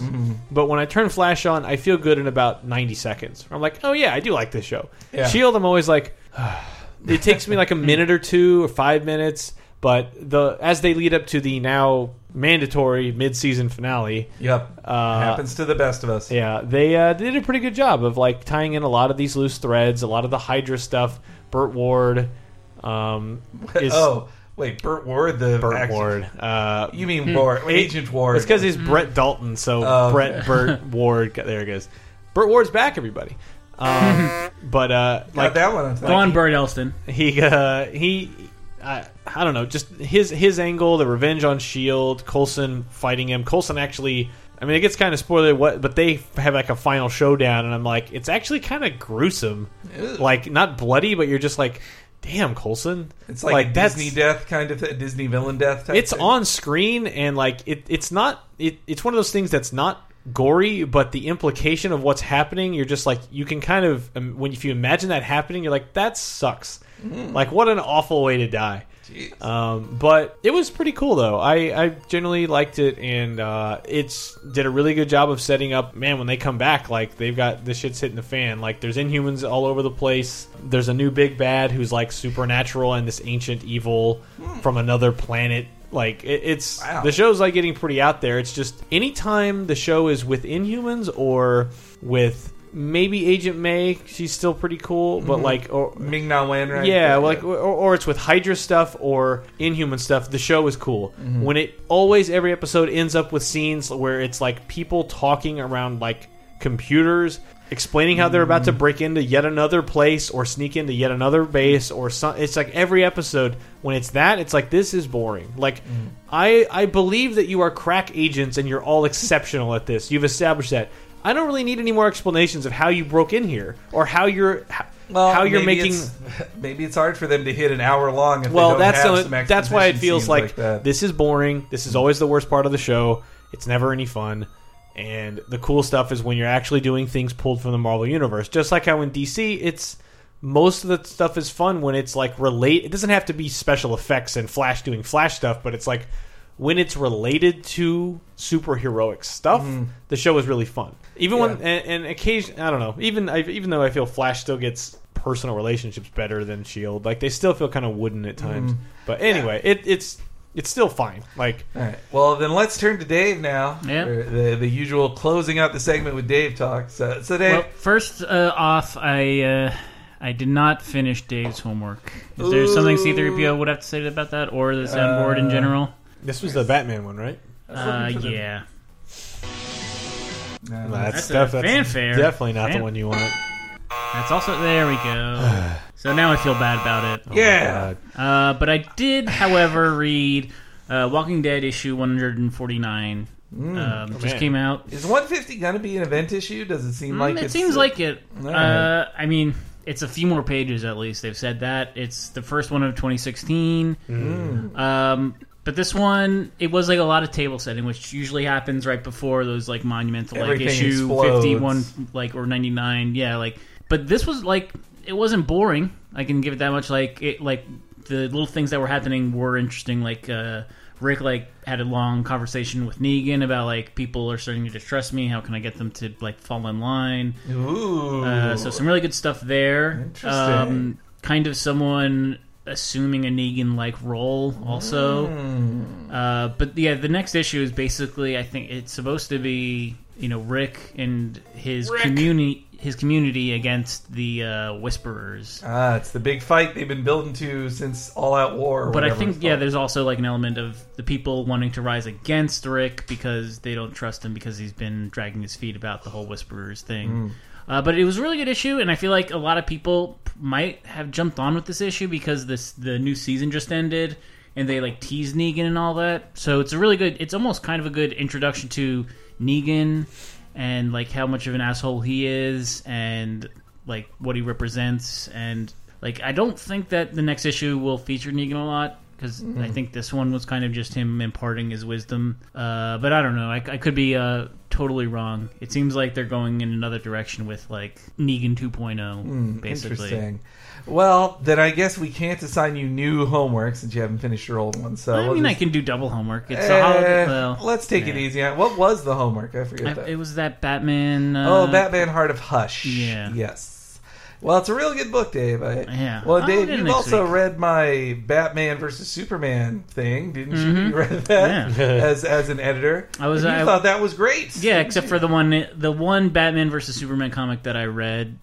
but when I turn Flash on, I feel good in about ninety seconds. I'm like, oh yeah, I do like this show. Yeah. Shield, I'm always like, it takes me like a minute or two or five minutes, but the as they lead up to the now mandatory mid-season finale, Yep. Uh, Happens to the best of us. yeah, they uh, did a pretty good job of like tying in a lot of these loose threads, a lot of the Hydra stuff. Burt Ward, um, is oh, wait, Burt Ward, the Burt actor- Ward. Uh, You mean Ward, Agent Ward? it's because he's Brett Dalton, so Oh, Brett Burt Ward. There it goes. Burt Ward's back, everybody. Um, but uh, Got like that one on top. Go on, Burt Elston. he uh, he I, I don't know just his his angle the revenge on shield Coulson fighting him Coulson actually i mean it gets kind of spoiler what but they have like a final showdown and i'm like it's actually kind of gruesome Ew. like not bloody but you're just like damn Coulson It's like, a Disney death kind of th- Disney villain death. Type it's thing. on screen and like it, it's not it, it's one of those things that's not gory but the implication of what's happening you're just like you can kind of um, when if you imagine that happening you're like that sucks Mm-hmm. like what an awful way to die. Um, but it was pretty cool though. I, I generally liked it, and uh, it's did a really good job of setting up. Man, when they come back, like they've got this shit's hitting the fan. Like there's Inhumans all over the place. There's a new big bad who's like supernatural and this ancient evil from another planet. Like it, it's Wow. the show's like getting pretty out there. It's just anytime the show is with Inhumans or with maybe Agent May, she's still pretty cool. But like or Ming Na Wen, right? yeah, like or, or it's with Hydra stuff or Inhuman stuff. The show is cool. Mm-hmm. When it always every episode ends up with scenes where it's like people talking around like computers, explaining how they're about to Mm. break into yet another place or sneak into yet another base or some. It's like every episode when it's that, it's like this is boring. Like Mm. I I believe that you are crack agents and you're all exceptional at this. You've established that. I don't really need any more explanations of how you broke in here or how you're how, Well, how you're making it's- maybe it's hard for them to hit an hour long. If they well, don't that's have the, some that's why it feels scenes like, this is boring. This is always the worst part of the show. It's never any fun. And the cool stuff is when you're actually doing things pulled from the Marvel universe. Just like how in DC, it's most of the stuff is fun when it's like relate. It doesn't have to be special effects and Flash doing Flash stuff, but it's like when it's related to superheroic stuff, mm-hmm. the show is really fun. Even when Mm-hmm. And, and occasion, I don't know. Even I, even though I feel Flash still gets personal relationships better than Shield, like they still feel kind of wooden at times. Mm-hmm. But anyway, it, it's it's still fine. Like All right. Well, then let's turn to Dave now. Yeah. The the usual closing out the segment with Dave talk. So, so Dave. Well, first uh, off, I uh, I did not finish Dave's homework. Is there something C3PO would have to say about that, or the soundboard in Uh, general? this was the Batman one, right? Uh, yeah, No, That's a fanfare. definitely not Fan- the one you want. that's also there. We go. so now I feel bad about it. yeah. Uh, but I did, however, read uh, Walking Dead issue 149. um, just man. came out. Is 150 going to be an event issue? Does it seem like Mm, it it's, seems like it. All Uh. I mean, it's a few more pages at least. They've said that it's the first one of 2016. Mm. Um, but this one, it was like a lot of table setting, which usually happens right before those like monumental like Everything issue explodes. 51, like or 99. Yeah, like. But this was like it wasn't boring. I can give it that much. Like it, like the little things that were happening were interesting. Like uh, Rick like had a long conversation with Negan about like people are starting to distrust me. How can I get them to like fall in line? Ooh. Uh, so some really good stuff there. Interesting. Um, kind of someone assuming a Negan like role also. Hmm. Uh, but yeah, the next issue is basically I think it's supposed to be you know Rick and his Rick. community his community against the uh, Whisperers. Ah, it's the big fight they've been building to since All Out War. or But I think yeah, there's also like an element of the people wanting to rise against Rick because they don't trust him because he's been dragging his feet about the whole Whisperers thing. Hmm. Uh, but it was a really good issue, and I feel like a lot of people might have jumped on with this issue because this the new season just ended, and they like teased Negan and all that. So it's a really good. It's almost kind of a good introduction to Negan and like how much of an asshole he is, and like what he represents, and like I don't think that the next issue will feature Negan a lot. Because I think this one was kind of just him imparting his wisdom, uh, but I don't know. I, I could be uh, totally wrong. It seems like they're going in another direction with like Negan 2.0, basically. Interesting. Well, then I guess we can't assign you new homework since you haven't finished your old one. So I we'll mean, I can do double homework. It's Eh, a holiday. Well, let's take it easy. What was the homework? I forget I, it was that Batman. Uh, oh, Batman: Heart of Hush. Yeah. Yes. Well, it's a real good book, Dave. I, Yeah. Well, Dave, you've also week. read my Batman versus Superman thing, didn't you? Mhm. You read that Yeah. as as an editor. I was- you I- thought that was great. Yeah, except for the one the one Batman versus Superman comic that I read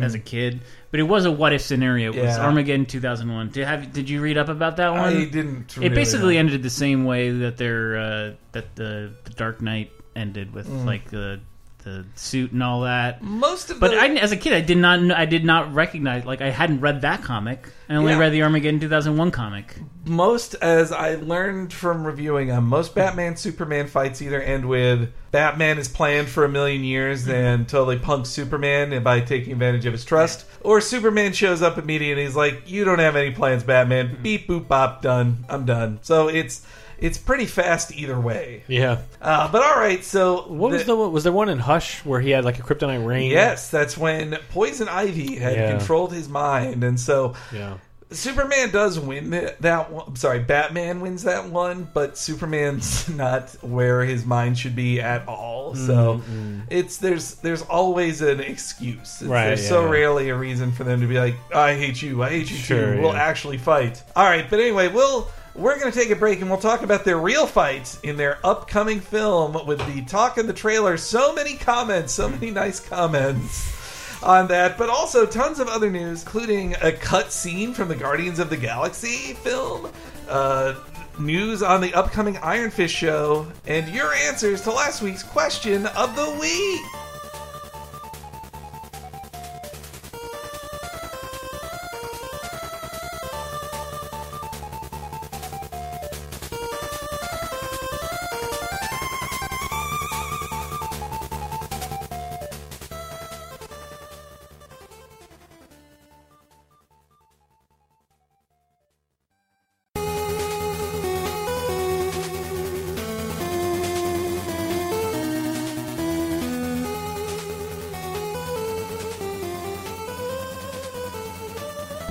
as a kid. But it was a what if scenario. It was Mm-hmm. Yeah. Armageddon 2001. Did have did you read up about that one? I didn't. it basically know. ended the same way that their uh, that the, the Dark Knight ended with Mm. like the the suit and all that. most of But the. I, as a kid, I did not I did not recognize like I hadn't read that comic. I only Yeah. read the Armageddon 2001 comic. most as I learned from reviewing them, most Batman Superman fights either end with Batman is planned for a million years mm-hmm. and totally punks Superman by taking advantage of his trust, or Superman shows up immediately and he's like, "You don't have any plans, Batman." Mm-hmm. Beep boop bop, done. I'm done. So it's it's pretty fast either way. Yeah. Uh, but all right, so What was the was there one in Hush where he had like a kryptonite ring? Yes, that's when Poison Ivy had Yeah. controlled his mind, and so Yeah. Superman does win that, one. I'm sorry, Batman wins that one, but Superman's not where his mind should be at all. So it's there's there's always an excuse. It's- Right, There's yeah, so yeah. rarely a reason for them to be like, I hate you, I hate you Sure, too. We'll yeah. actually fight. All right, but anyway, we'll we're going to take a break and we'll talk about their real fights in their upcoming film with the talk in the trailer. So many comments, so many nice comments on that, but also tons of other news, including a cut scene from the Guardians of the Galaxy film, uh, news on the upcoming Iron Fist show, and your answers to last week's question of the week.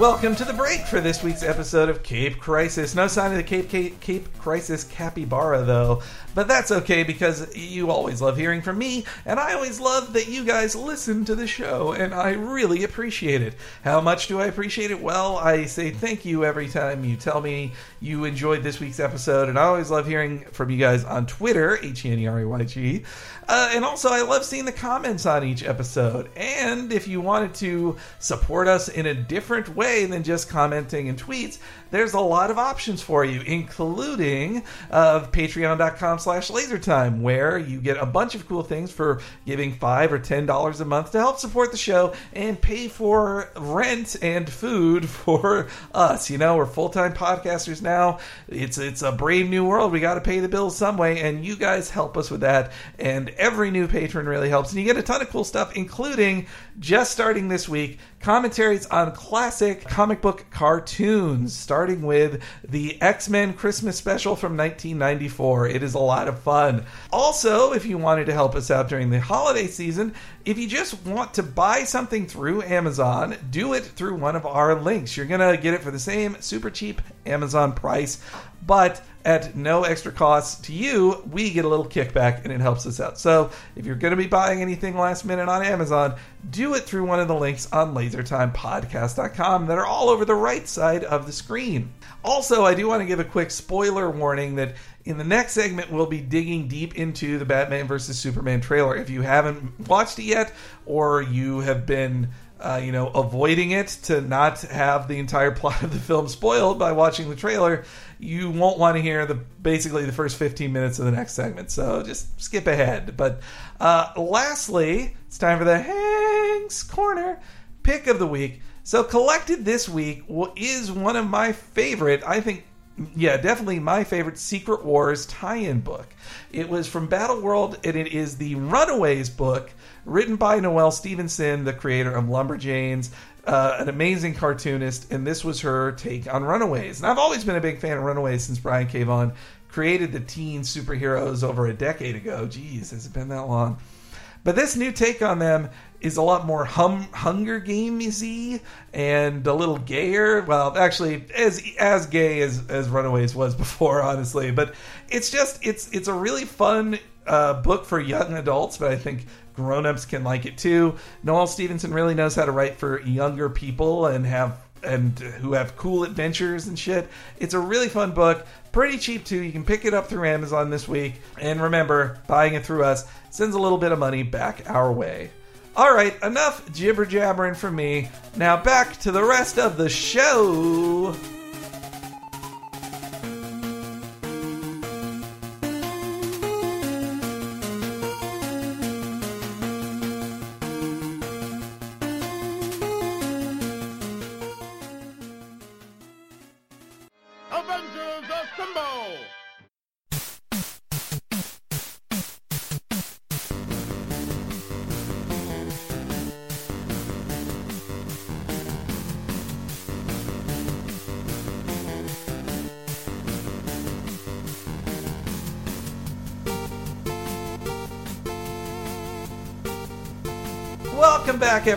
Welcome to the break for this week's episode of Cape Crisis. No sign of the Cape Cape, Cape Crisis capybara though, but that's okay because you always love hearing from me, and I always love that you guys listen to the show, and I really appreciate it. How much do I appreciate it? Well, I say thank you every time you tell me you enjoyed this week's episode, and I always love hearing from you guys on Twitter, H E N E R E Y G. Uh, and also, I love seeing the comments on each episode. And if you wanted to support us in a different way than just commenting and tweets, there's a lot of options for you, including uh, patreon.com slash lasertime, where you get a bunch of cool things for giving 5 or $10 a month to help support the show and pay for rent and food for us. You know, we're full-time podcasters now. It's, it's a brave new world. We got to pay the bills some way, and you guys help us with that. And every new patron really helps. And you get a ton of cool stuff, including just starting this week, commentaries on classic comic book cartoons, starting with the X Men Christmas special from 1994. It is a lot of fun. Also, if you wanted to help us out during the holiday season, if you just want to buy something through Amazon, do it through one of our links. You're going to get it for the same super cheap Amazon price, but at no extra cost to you, we get a little kickback and it helps us out. So if you're going to be buying anything last minute on Amazon, do it through one of the links on lasertimepodcast.com that are all over the right side of the screen. Also, I do want to give a quick spoiler warning that in the next segment, we'll be digging deep into the Batman vs. Superman trailer. If you haven't watched it yet, or you have been uh, you know, avoiding it to not have the entire plot of the film spoiled by watching the trailer, you won't want to hear the basically the first 15 minutes of the next segment. So just skip ahead. But uh, lastly, it's time for the Hank's Corner pick of the week. So collected this week is one of my favorite, I think, yeah, definitely my favorite Secret Wars tie-in book. It was from Battle World, and it is the Runaways book, written by Noelle Stevenson, the creator of Lumberjanes, uh, an amazing cartoonist, and this was her take on Runaways. And I've always been a big fan of Runaways since Brian K. Vaughan created the teen superheroes over a decade ago. Jeez, has it been that long? But this new take on them is a lot more hum, Hunger Gamesy and a little gayer. Well, actually, as as gay as as Runaways was before, honestly. But it's just it's it's a really fun uh, book for young adults, but I think grown-ups can like it too. Noelle Stevenson really knows how to write for younger people and have and who have cool adventures and shit. It's a really fun book, pretty cheap too. You can pick it up through Amazon this week. And remember, buying it through us sends a little bit of money back our way. All right, enough jibber jabbering from me. Now back to the rest of the show.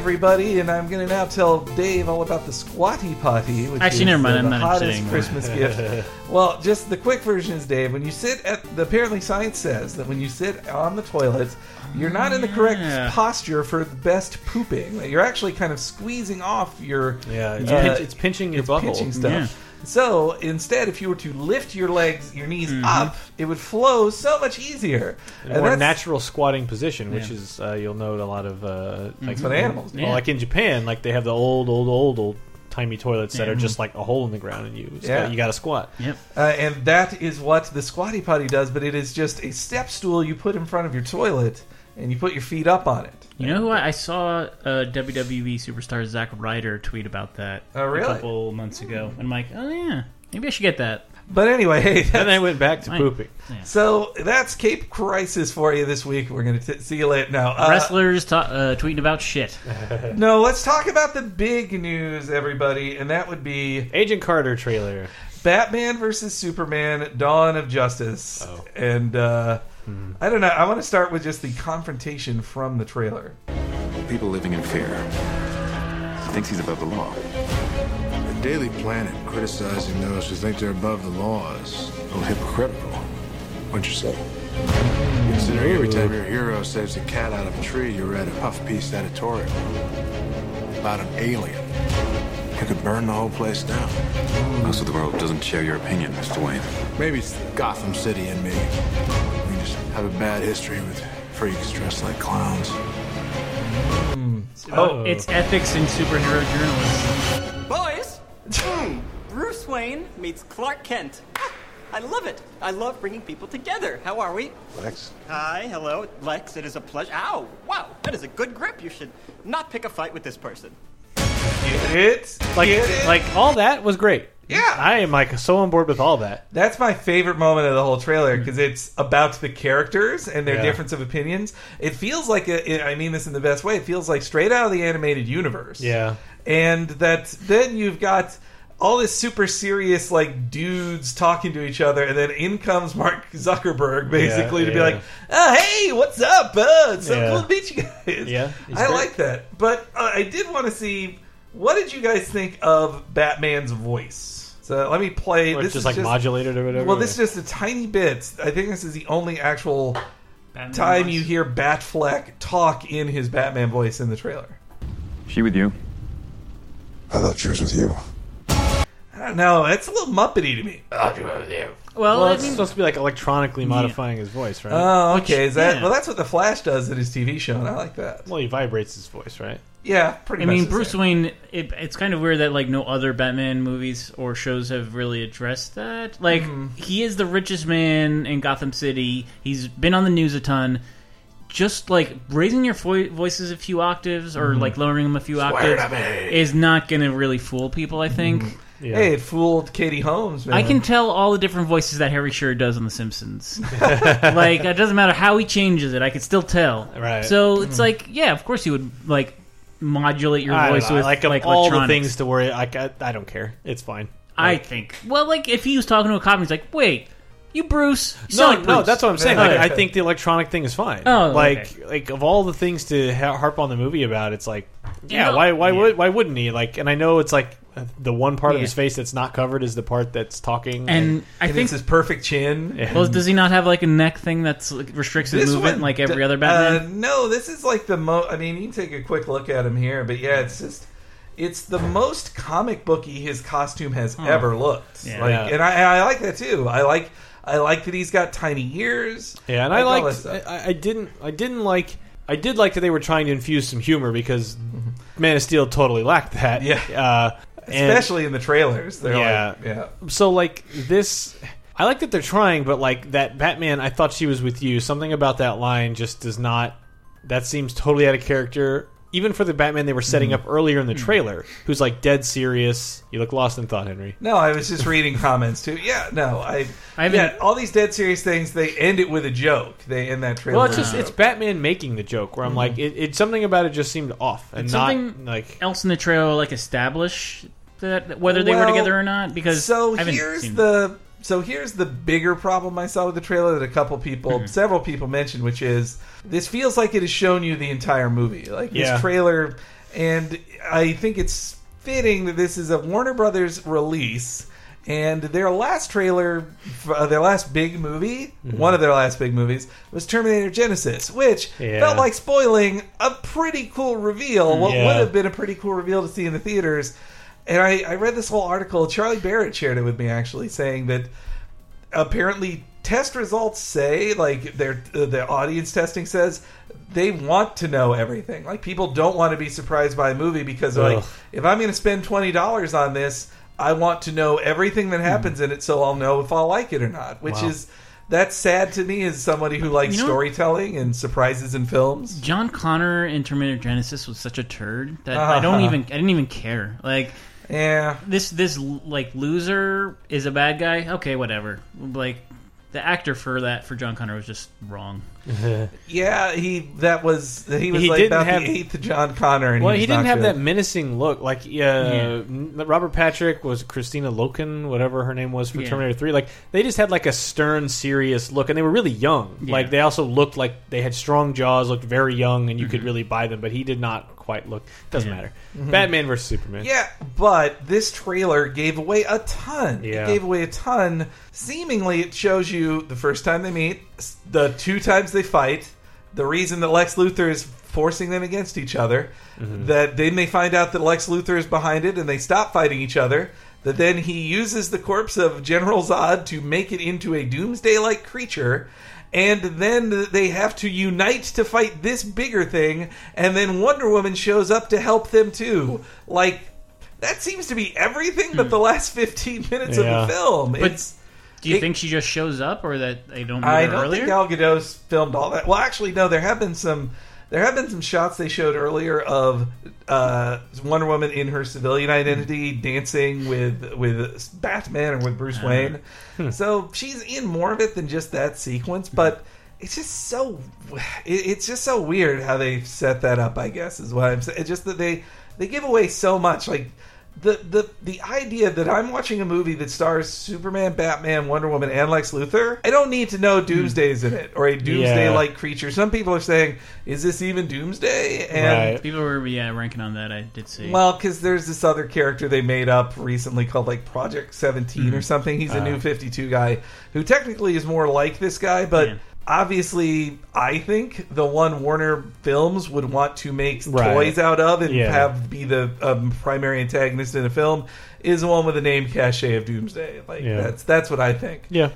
Everybody, and I'm going to now tell Dave all about the Squatty Potty, which Actually, is never mind, uh, I'm the not hottest interested Christmas gift. Well, just the quick version is, Dave, when you sit at the apparently science says that when you sit on the toilet, you're not in the correct Yeah. posture for the best pooping. That you're actually kind of squeezing off your Yeah, it's, uh, pinch, it's pinching your it's butthole. pinching stuff. Yeah. So instead, if you were to lift your legs, your knees Mm-hmm. up, it would flow so much easier. A more natural squatting position, which Yeah. is uh, you'll note a lot of uh, like what animals do. Well, like in Japan, like they have the old, old, old, old timey toilets that Yeah. are just like a hole in the ground, and you Yeah. got- you got to squat. Yep. Uh, and that is what the squatty potty does, but it is just a step stool you put in front of your toilet, and you put your feet up on it. You know who I, I saw uh, WWE superstar Zack Ryder tweet about that Oh, really? a couple months ago. And I'm like, oh yeah, maybe I should get that. But anyway, hey, And then I went back to Fine. pooping. so that's Cape Crisis for you this week. We're going to see you later. Now, uh, Wrestlers ta- uh, tweeting about shit. no, let's talk about the big news, everybody, and that would be Agent Carter trailer. Batman versus Superman: Dawn of Justice. Oh. And uh, I don't know. I want to start with just the confrontation from the trailer. People living in fear. He thinks he's above the law. The Daily Planet criticizing those who think they're above the law is a little hypocritical. What'd you say? Considering every time your hero saves a cat out of a tree, you read a puff piece editorial about an alien who could burn the whole place down. Most of the world doesn't share your opinion, Mr. Wayne. Maybe it's Gotham City and me. We have a bad history with freaks dressed like clowns. Oh, it's ethics in superhero journalism. Boys, hmm, Bruce Wayne meets Clark Kent. Ah, I love it. I love bringing people together. How are we? Lex? Hi, hello, Lex. It is a pleasure. Ow, wow, that is a good grip. You should not pick a fight with this person. It's? Like, it? like all that was great. Yeah. I am like so on board with all that. That's my favorite moment of the whole trailer because it's about the characters and their Yeah. difference of opinions. It feels like, I mean this in the best way, it feels like straight out of the animated universe. Yeah. And that then you've got all this super serious, like, dudes talking to each other, and then in comes Mark Zuckerberg, basically, to be yeah. like, oh, hey, what's up? Uh, it's so Yeah. cool to meet you guys. Yeah, he's I great. like that. But uh, I did want to see, what did you guys think of Batman's voice? So let me play. Or this just is like just, modulated or whatever. well, this is just a tiny bit. I think this is the only actual time you hear Batfleck talk in his Batman voice in the trailer. She with you? I thought she was with you. I don't know. It's a little muppety to me. Well, well, I it's mean, supposed to be like electronically modifying his voice, right? Oh, okay. Is that yeah. well? That's what the Flash does in his TV show, and I like that. well, he vibrates his voice, right? Yeah, pretty. Much. I much mean, the Bruce same. Wayne. It, it's kind of weird that like no other Batman movies or shows have really addressed that. Like Mm-hmm. he is the richest man in Gotham City. He's been on the news a ton. Just like raising your vo- voices a few octaves or mm-hmm. like lowering them a few octaves is not going to really fool people. I think. Mm-hmm. Yeah. Hey, it fooled Katie Holmes. Man. I can tell all the different voices that Harry Shearer does on The Simpsons. like it doesn't matter how he changes it, I can still tell. Right. So it's mm. like, yeah, of course you would like modulate your I voice with like, like, all the things to worry. I, I, I don't care. It's fine. I think. Well, like if he was talking to a cop, he's like, "Wait, you Bruce?" You No, like no, that's what I'm saying. Oh, Like. I think the electronic thing is fine. Oh, like, okay. like of all the things to ha- harp on the movie about, it's like, yeah, know- why, why yeah. would, why wouldn't he? Like, and I know it's like the one part of his face that's not covered is the part that's talking. And I And think. it's his perfect chin. Yeah. Well, does he not have like a neck thing that's like, restricts his movement one- like every other Uh, Batman? no, this is like the most. I mean, you can take a quick look at him here, but yeah, it's just. It's the most comic booky his costume has ever looked. Yeah. Like, Yeah. and I, I like that too. I like, I like that he's got tiny ears. Yeah, and I like liked. I, I didn't. I didn't like. I did like that they were trying to infuse some humor because Man of Steel totally lacked that. Yeah. uh, and- especially in the trailers. They're Yeah. like, yeah. so like this. I like that they're trying, but like that Batman, I thought she was with you. Something about that line just does not. That seems totally out of character. Even for the Batman they were setting Mm-hmm. up earlier in the trailer, who's like dead serious. You look lost in thought, Henry. No, I was just reading comments too. Yeah, no, I. I haven't- yeah, all these dead serious things. They end it with a joke. They end that trailer. Well, it's with just a it's joke. Batman making the joke where I'm like, it, it's something about it just seemed off and It's not something- like Else in the trailer like establish that whether they were Well, together or not because so I haven't here's seen- the so here's the bigger problem I saw with the trailer that a couple people, several people mentioned, which is this feels like it has shown you the entire movie. Like this trailer, and I think it's fitting that this is a Warner Brothers release. And their last trailer, uh, their last big movie, one of their last big movies, was Terminator Genisys, which Yeah. felt like spoiling a pretty cool reveal. What Yeah. would have been a pretty cool reveal to see in the theaters. And I, I read this whole article. Charlie Barrett shared it with me actually, saying that apparently test results say like their uh, the audience testing says they want to know everything. Like people don't want to be surprised by a movie because like Ugh. if I'm going to spend twenty dollars on this, I want to know everything that happens in it so I'll know if I'll like it or not. Which Wow. is that's sad to me as somebody who likes You know- storytelling and surprises in films. John Connor in Terminator Genisys was such a turd that I don't Uh-huh. even I didn't even care. Like Yeah. this this like loser is a bad guy. Okay, whatever. Like the actor for that for John Connor was just wrong. Yeah, he that was he was He like didn't about have- the eighth John Connor, and Well, he, he, didn't have good. that menacing look. Like, uh, n- Robert Patrick was Kristanna Loken, whatever her name was for Yeah. Terminator Three. Like, they just had like a stern, serious look, and they were really young. Yeah. Like, they also looked like they had strong jaws, looked very young, and you Mm-hmm. could really buy them. But he did not quite look. Doesn't Yeah. matter. Mm-hmm. Batman versus Superman. Yeah, but this trailer gave away a ton. Yeah. It gave away a ton. Seemingly, it shows you the first time they meet, s- the two times they fight, the reason that Lex Luthor is forcing them against each other, mm-hmm. that then they find out that Lex Luthor is behind it and they stop fighting each other. That then he uses the corpse of General Zod to make it into a doomsday like creature. And then they have to unite to fight this bigger thing, and then Wonder Woman shows up to help them too. Like, that seems to be everything but the hmm. last 15 minutes Yeah. of the film. But it's Do you It- think she just shows up, or that they don't? Meet I her don't earlier? think Gal Gadot's filmed all that. Well, actually, no. There have been some. There have been some shots they showed earlier of uh, Wonder Woman in her civilian hmm. identity dancing with with Batman or with Bruce uh-huh. Wayne. Hmm. So she's in more of it than just that sequence, hmm. but. It's just so, it's just so weird how they set that up. I guess is what I'm saying. It's just that they they give away so much. Like the the the idea that I'm watching a movie that stars Superman, Batman, Wonder Woman, and Lex Luthor. I don't need to know Doomsday's in it or a hmm. Doomsday-like creature. Some people are saying, "Is this even Doomsday?" And Right. People were yeah ranking on that. I did see. well, because there's this other character they made up recently called like Project 17 hmm. or something. He's a uh. new 52 guy who technically is more like this guy, but Yeah. Obviously, I think the one Warner Films would want to make Right. toys out of and Yeah. have be the um, primary antagonist in a film is the one with the name cachet of Doomsday. Like Yeah. that's that's what I think. Yeah.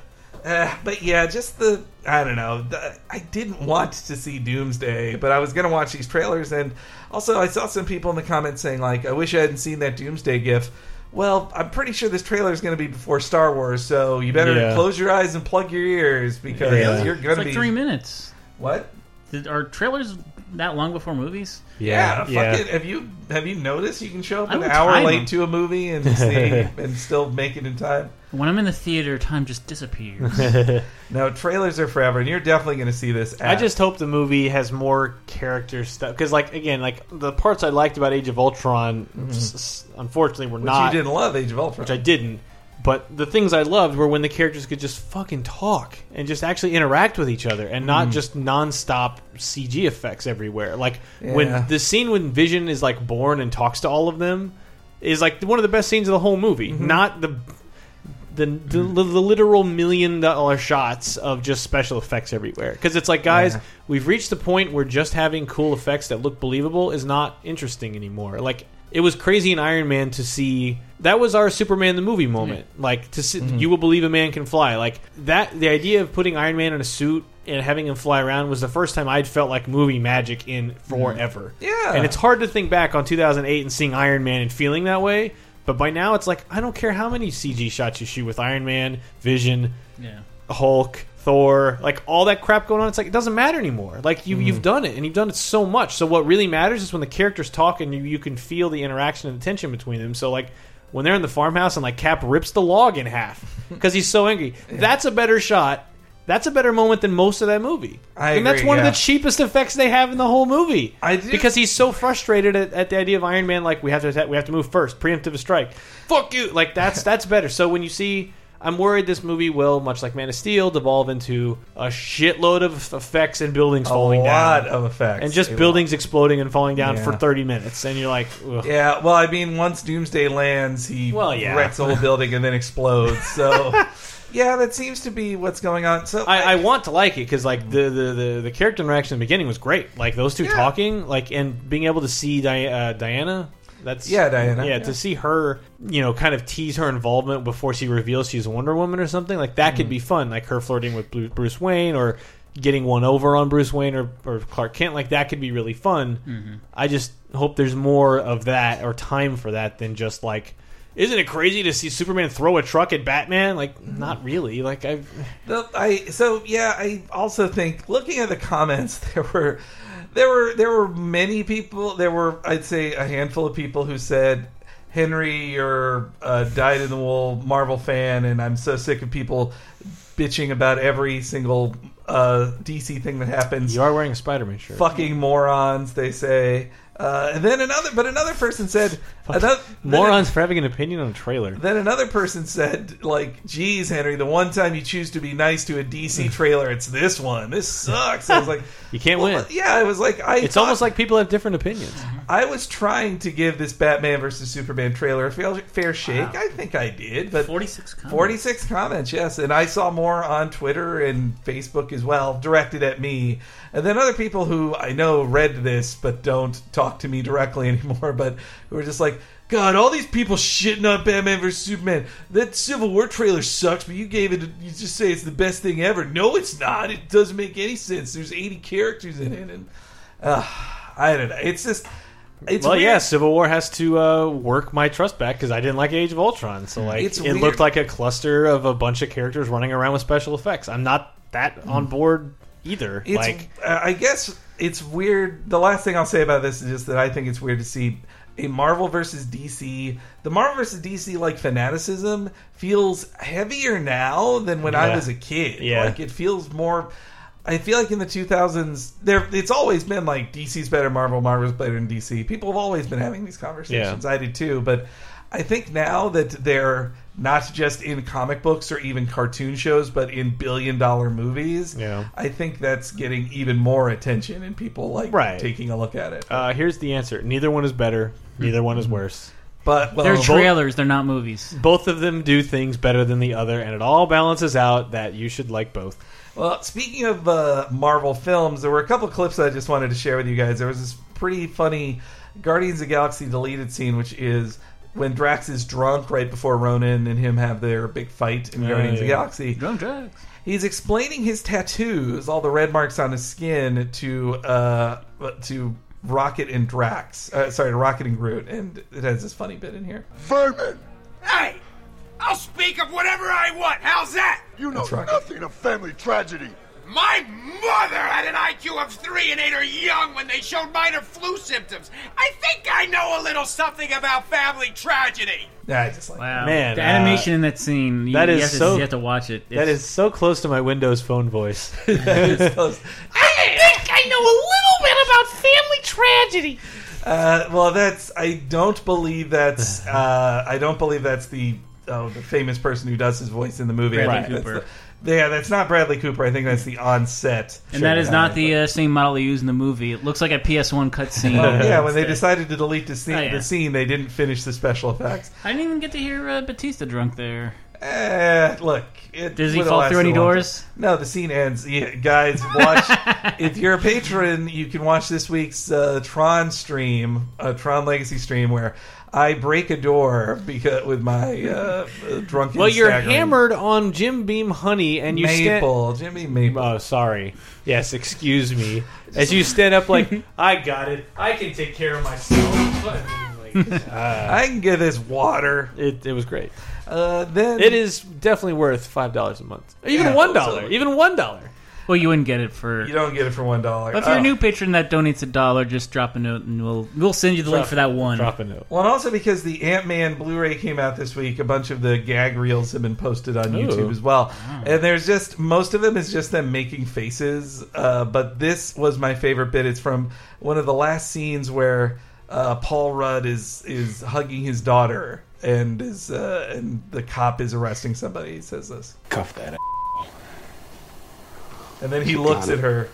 Uh, but yeah, just the I don't know. The, I didn't want to see Doomsday, but I was gonna watch these trailers, and also I saw some people in the comments saying like, "I wish I hadn't seen that Doomsday gif." Well, I'm pretty sure this trailer is going to be before Star Wars, so you better Yeah. close your eyes and plug your ears because Yeah. you're going it's to like be three minutes. what? Did, are trailers that long before movies? Yeah, Yeah. fuck it. Have you have you noticed you can show up an hour late them. to a movie and see and still make it in time? When I'm in the theater, time just disappears. No, trailers are forever, and you're definitely going to see this. I just hope the movie has more character stuff because, like, again, like the parts I liked about Age of Ultron, mm-hmm. s- s- unfortunately, were which not. you didn't love Age of Ultron, which I didn't. But the things I loved were when the characters could just fucking talk and just actually interact with each other and not mm. just nonstop CG effects everywhere. Like Yeah. when the scene when Vision is like born and talks to all of them is like one of the best scenes of the whole movie. Mm-hmm. Not the the, mm. the, the literal million dollar shots of just special effects everywhere. Because it's like, guys, we've reached the point where just having cool effects that look believable is not interesting anymore. Like it was crazy in Iron Man to see that was our Superman the movie moment. Like to see, Mm-hmm. you will believe a man can fly. Like that the idea of putting Iron Man in a suit and having him fly around was the first time I'd felt like movie magic in forever. Mm-hmm. Yeah. And it's hard to think back on 2008 and seeing Iron Man and feeling that way. But by now, it's like I don't care how many CG shots you shoot with Iron Man, Vision, yeah. Hulk, Thor, like all that crap going on. It's like it doesn't matter anymore. Like you, you've mm. done it, and you've done it so much. So what really matters is when the characters talk and you, you can feel the interaction and the tension between them. So like when they're in the farmhouse and like Cap rips the log in half because he's so angry. That's a better shot. That's a better moment than most of that movie. I and that's one yeah. of the cheapest effects they have in the whole movie. I do- because he's so frustrated at, at the idea of Iron Man. Like we have to attack, we have to move first, preemptive strike. Fuck you! Like that's that's better. So when you see I'm worried this movie will, much like Man of Steel, devolve into a shitload of effects and buildings falling down. A lot down. of effects. and just A buildings exploding and falling down Yeah. for 30 minutes. And you're like, ugh. Yeah, well, I mean, once Doomsday lands, he Well, yeah. wrecks the whole building and then explodes. So, yeah, that seems to be what's going on. So, I, I want to like it because like the, the, the, the character interaction in the beginning was great. Like those two Yeah. talking, like and being able to see Di- uh, Diana. That's Yeah, Diana, Yeah, yeah. to see her, you know, kind of tease her involvement before she reveals she's Wonder Woman or something like that Mm. could be fun. Like her flirting with Bruce Wayne or getting one over on Bruce Wayne or, or Clark Kent. Like that could be really fun. Mm-hmm. I just hope there's more of that or time for that than just like. Isn't it crazy to see Superman throw a truck at Batman? Like, not really. Like, I The- I so yeah. I also think looking at the comments, there were there were there were many people. There were I'd say a handful of people who said, "Henry, you're a dyed in the wool Marvel fan, and I'm so sick of people bitching about every single uh, DC thing that happens." You are wearing a Spider-Man shirt. Fucking morons, they say. Uh, and then another, but another person said, another, Morons for having an opinion on a trailer. Then another person said, like, geez, Henry, the one time you choose to be nice to a DC trailer, it's this one. This sucks. I was like, You can't well, win. Yeah, I was like, I It's thought- almost like people have different opinions. I was trying to give this Batman versus Superman trailer a fair, fair shake. I think I did, but 46 comments. 46 comments, yes. And I saw more on Twitter and Facebook as well, directed at me. And then other people who I know read this but don't talk to me directly anymore, but who are just like, God, all these people shitting on Batman vs. Superman. That Civil War trailer sucks, but you gave it, you just say it's the best thing ever. No, it's not. It doesn't make any sense. There's 80 characters in it. And uh, I don't know. It's just. It's well, weird. yeah, Civil War has to uh, work my trust back because I didn't like Age of Ultron. So like, It's it weird. looked like a cluster of a bunch of characters running around with special effects. I'm not that on board either. It's, like, uh, I guess it's weird. The last thing I'll say about this is just that I think it's weird to see a Marvel versus DC. The Marvel versus DC like fanaticism feels heavier now than when I was a kid. Yeah. Like it feels more. I feel like in the 2000s, there it's always been like DC's better, Marvel, Marvel's better than DC. People have always been having these conversations. Yeah. I did too, but I think now that they're not just in comic books or even cartoon shows, but in billion dollar movies, Yeah. I think that's getting even more attention and people like Right. taking a look at it. uh, here's the answer: neither one is better. Neither one is worse. But well, They're both- trailers, they're not movies. Both of them do things better than the other, and it all balances out that you should like both. Well, speaking of uh, Marvel films, there were a couple clips I just wanted to share with you guys. There was this pretty funny Guardians of the Galaxy deleted scene, which is when Drax is drunk right before Ronan and him have their big fight in Guardians of the. Galaxy. Drunk drugs. He's explaining his tattoos, all the red marks on his skin, to uh, to Rocket and Drax. Uh, sorry, to Rocket and Groot, and it has this funny bit in here. Vermin! Hey! I'll speak of whatever I want. How's that? You know That's right. nothing of family tragedy. My mother had an IQ of three and ate her young when they showed minor flu symptoms. I think I know a little something about family tragedy. Yeah, I just like Wow. Man, the uh, animation in that scene, you, that you have to, so- you have to watch it. That It's- is so close to my Windows Phone voice. It's close. I think I know a little bit about family tragedy. Uh, well, that's. I don't believe that's. Uh, I don't believe that's the oh, the famous person who does his voice in the movie. Bradley think Cooper. The- yeah, that's not Bradley Cooper. I think that's the on-set. and that is not the uh, same model they use in the movie. It looks like a PS1 cutscene. Well, yeah, when they decided to delete the scene, Oh, yeah. the scene, they didn't finish the special effects. I didn't even get to hear uh, Batista drunk there. Eh, look. It Does he fall through any doors? time. No, the scene ends. Yeah, guys, watch. if you're a patron, you can watch this week's uh, Tron stream, uh, Tron Legacy stream, where I break a door because with my uh, uh, drunken. well, you're staggering- hammered on Jim Beam Honey, and you stand. Maple, Jimmy Maple. Oh, sorry. Yes, excuse me. As you stand up, like I got it. I can take care of myself. Like, I can get this water. it, it was great. Uh, then It is definitely worth five dollars a month. Even Yeah, one dollar. Even one dollar. Well, you wouldn't get it for. You don't get it for one dollar. But if you're Oh. a new patron that donates a dollar, just drop a note and we'll we'll send you the link for that one. Drop a note. Well, and also because the Ant Man Blu-ray came out this week, a bunch of the gag reels have been posted on YouTube as well, and there's just most of them is just them making faces. Uh, but this was my favorite bit. It's from one of the last scenes where uh, Paul Rudd is is hugging his daughter, and is uh, and the cop is arresting somebody. He says this, Cuff that. And then he looks at her.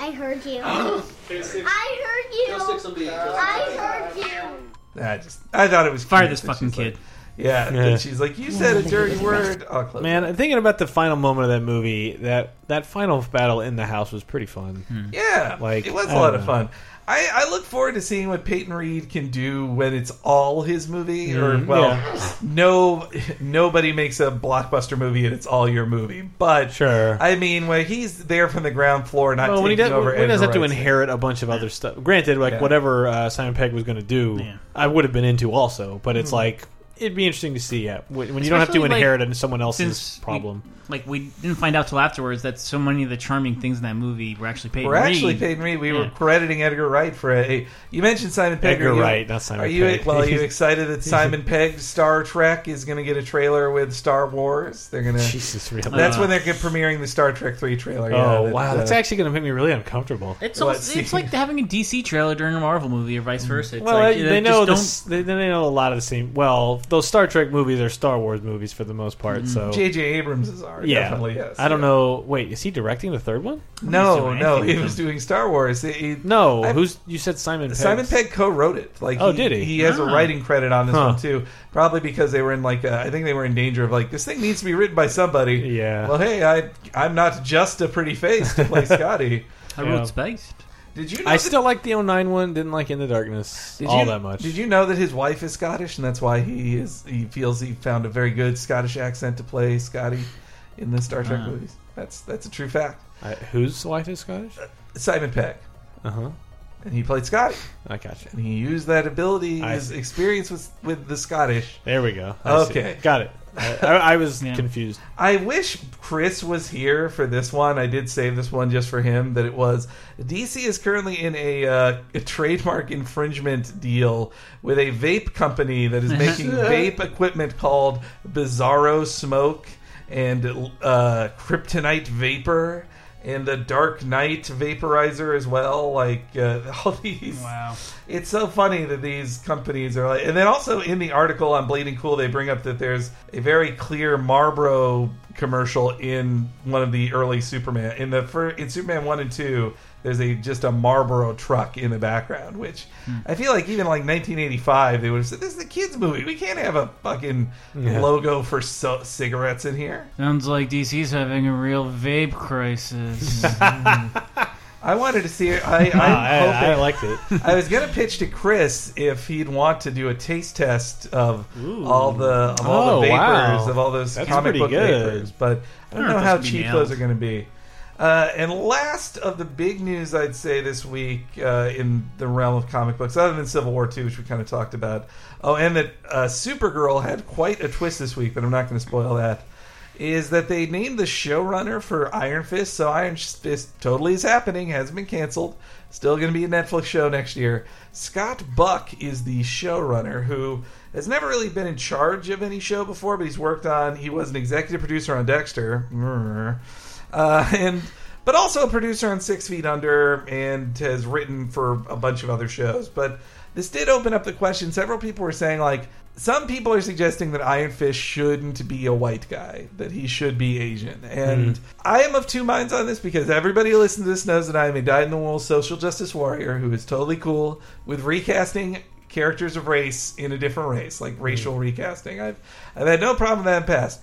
I heard you. I heard you. I heard you. I just I thought it was Fire cute this that fucking she's like- kid. yeah, Yeah. and she's like, "You said a dirty word." Oh, close Man, I'm thinking about the final moment of that movie. That that final battle in the house was pretty fun. Yeah, Like, it was I a lot don't of know. fun. I, I look forward to seeing what Peyton Reed can do when it's all his movie, or Mhm, well, yeah. no, nobody makes a blockbuster movie and it's all your movie. But Sure. I mean, when he's there from the ground floor, not Well, when he does, over, when he does have to Wright's inherit a bunch of other stuff. Granted, like Yeah. whatever uh, Simon Pegg was going to do, Yeah. I would have been into also. But it's like it'd be interesting to see. Yeah, when when you don't have to Especially, like, inherit someone else's Since we- problem. like we didn't find out till afterwards that so many of the charming things in that movie were actually Peyton We're actually Reed. Peyton Reed. We were Yeah. crediting Edgar Wright for a. You mentioned Simon Pegg. Edgar Are you- Wright, not Simon Are you Pegg. well? Are you excited that Simon Pegg's Star Trek is going to get a trailer with Star Wars? They're going to. Jesus, really? That's Uh, when they're premiering the Star Trek three trailer. oh yeah, that, wow, uh, that's actually going to make me really uncomfortable. It's What, almost, it's see? like having a DC trailer during a Marvel movie or vice versa. It's well, like, they, uh, they just know don't- this. They, they know a lot of the same. Well, those Star Trek movies are Star Wars movies for the most part. So J.J. Abrams is our yeah, definitely yes. I don't yeah. know. Wait, is he directing the third one? No, no, he was doing Star Wars. He- he- No, I- who's you said Simon? Pegg's- Simon Pegg co-wrote it. Like, Oh, did he? He has a Ah. writing credit on this Huh. one too. Probably because they were in like, uh, I think they were in danger of like, this thing needs to be written by somebody. Yeah. Well, hey, I, I'm not just a pretty face to play Scotty. I Yeah. wrote Spaced. Did you? Know I that- still like the 09 one. Didn't like In the Darkness Did all you, that much. Did you know that his wife is Scottish, and that's why he is he feels he found a very good Scottish accent to play Scotty in the Star Trek Ah. movies? That's that's a true fact. I, whose wife is Scottish? Simon Pegg, Uh huh. and he played Scotty, I gotcha. and he used that ability, I his see. experience with with the Scottish. There we go. I see. Okay. got it. I, I, I was Yeah. confused. I wish Chris was here for this one. I did save this one just for him. That it was DC is currently in a, uh, a trademark infringement deal with a vape company that is making vape equipment called Bizarro Smoke and uh, Kryptonite Vapor and the Dark Knight Vaporizer as well. Like uh, all these. Wow. It's so funny that these companies are like, and then also in the article on Bleeding Cool, they bring up that there's a very clear Marlboro commercial in one of the early Superman in the fir- in Superman one and two. There's a just a Marlboro truck in the background, which I feel like even like 1985 they would have said this is a kids movie. We can't have a fucking Yeah. logo for so- cigarettes in here. Sounds like DC's having a real vape crisis. I wanted to see it. I, Ah, I, I liked it. I was gonna pitch to Chris if he'd want to do a taste test of all the of all Oh, the vapors wow. of all those That's comic book good. vapors, but I don't I don't know know how those could be cheap those are going to be. Uh, and last of the big news, I'd say this week uh, in the realm of comic books, other than Civil War Two, which we kind of talked about. Oh, and that uh, Supergirl had quite a twist this week, but I'm not going to spoil that. Is that they named the showrunner for Iron Fist? So Iron Fist totally is happening, hasn't been canceled. Still going to be a Netflix show next year. Scott Buck is the showrunner who has never really been in charge of any show before, but he's worked on. He was an executive producer on Dexter, uh, and but also a producer on Six Feet Under, and has written for a bunch of other shows. But this did open up the question. Several people were saying like. Some people are suggesting that Iron Fist shouldn't be a white guy, that he should be Asian. And I am of two minds on this because everybody who listens to this knows that I am a dyed in the wool social justice warrior who is totally cool with recasting characters of race in a different race, like racial recasting. I've I've had no problem with that in the past.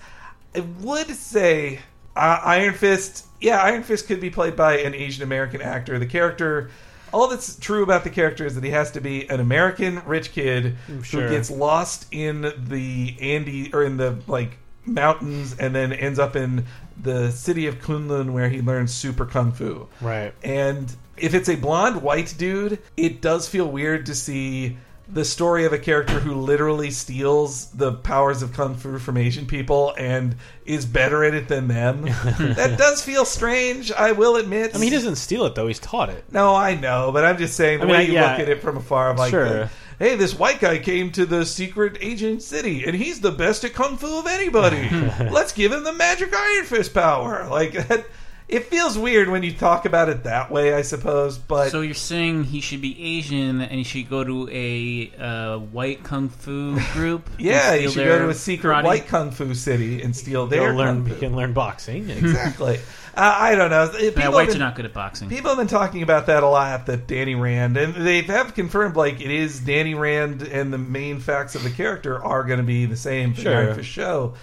I would say uh, Iron Fist, yeah, Iron Fist could be played by an Asian American actor. The character, all that's true about the character is that he has to be an American rich kid Sure. who gets lost in the Andy or in the like mountains and then ends up in the city of Kunlun where he learns super kung fu. Right. And if it's a blonde white dude, it does feel weird to see the story of a character who literally steals the powers of kung fu from Asian people and is better at it than them. that does feel strange, I will admit. I mean, he doesn't steal it though. He's taught it. No, I know, but I'm just saying the I mean, way you yeah. look at it from afar, I'm like, Sure. Uh, hey, this white guy came to the secret agent city, and he's the best at kung fu of anybody. Let's give him the magic Iron Fist power. Like that, it feels weird when you talk about it that way, I suppose. But So you're saying he should be Asian and he should go to a uh, white kung fu group? yeah, he should go to a secret karate? white kung fu city and steal They'll their learn. kung You fu. can learn boxing. Exactly. Uh, I don't know. People Yeah, have whites been- are not good at boxing. People have been talking about that a lot. That Danny Rand, and they have confirmed like it is Danny Rand, and the main facts of the character are going to be the same for Sure. the Iron Fist show.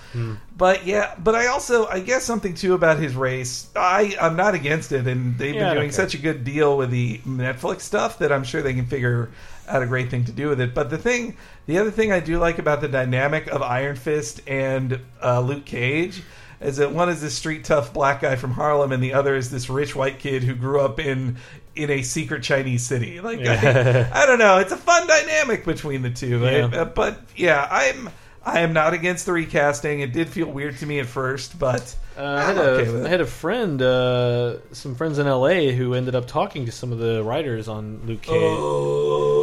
But yeah, but I also I guess something too about his race. I I'm not against it, and they've Yeah, been doing care. such a good deal with the Netflix stuff that I'm sure they can figure out a great thing to do with it. But the thing, the other thing I do like about the dynamic of Iron Fist and uh, Luke Cage is that one is this street tough black guy from Harlem, and the other is this rich white kid who grew up in in a secret Chinese city. Like Yeah. I, I don't know, it's a fun dynamic between the two. Yeah. I- uh, but yeah, I'm I am not against the recasting. It did feel weird to me at first, but Uh, I, I'm had okay a, with I had a friend, uh, some friends in LA, who ended up talking to some of the writers on Luke Cage, Oh.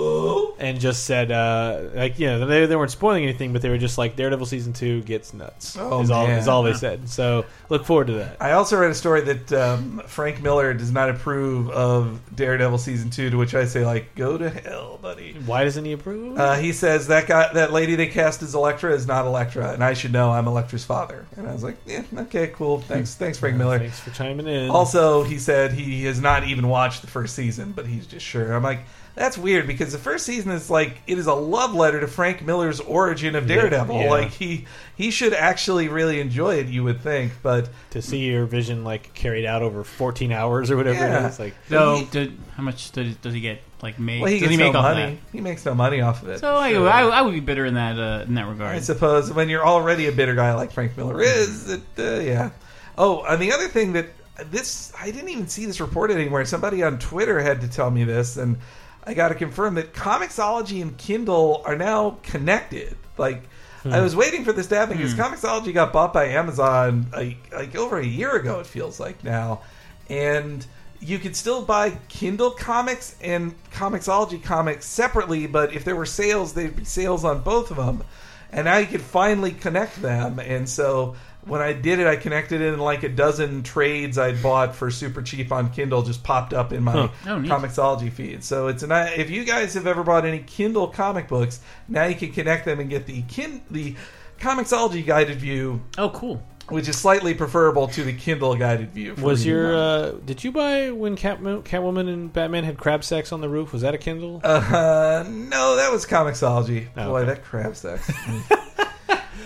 And just said, uh, like, you know, they, they weren't spoiling anything, but they were just like, Daredevil season two gets nuts. Oh, is all man. is all they said. So look forward to that. I also read a story that um, Frank Miller does not approve of Daredevil season two. To which I say, like, go to hell, buddy. Why doesn't he approve? Uh, he says that guy, that lady they cast as Elektra is not Elektra, and I should know I'm Elektra's father. And I was like, yeah, okay, cool, thanks, thanks, Frank Miller. Thanks for chiming in. Also, he said he has not even watched the first season, but he's just sure. I'm like, that's weird because the first season is like it is a love letter to Frank Miller's origin of Daredevil. yeah. Like he he should actually really enjoy it, you would think, but to see your vision like carried out over 14 hours or whatever Yeah. it is, like So, He- did, how much does, does he get? Like, make? well, he does gets he make no off money. He makes no money off of it. that? So I, I, I would be bitter in that uh, in that regard. I suppose when you're already a bitter guy like Frank Miller is, it, uh, yeah. Oh, and the other thing that this I didn't even see this reported anywhere. Somebody on Twitter had to tell me this, and I got to confirm that Comixology and Kindle are now connected. Like. I hmm. was waiting for this to happen because hmm. Comixology got bought by Amazon like, like over a year ago. It feels like now, and you could still buy Kindle comics and Comixology comics separately. But if there were sales, there'd be sales on both of them and now you could finally connect them. And so when I did it, I connected it, and like a dozen trades I'd bought for super cheap on Kindle just popped up in my Huh. Oh. Comixology feed. So it's an if you guys have ever bought any Kindle comic books, now you can connect them and get the kin the Comixology guided view, oh, cool. which is slightly preferable to the Kindle guided view. was your uh, did you buy when Cat, Catwoman and Batman had crab sex on the roof? Was that a Kindle? Uh, no, that was Comixology. Oh, Boy, okay. that crab sex.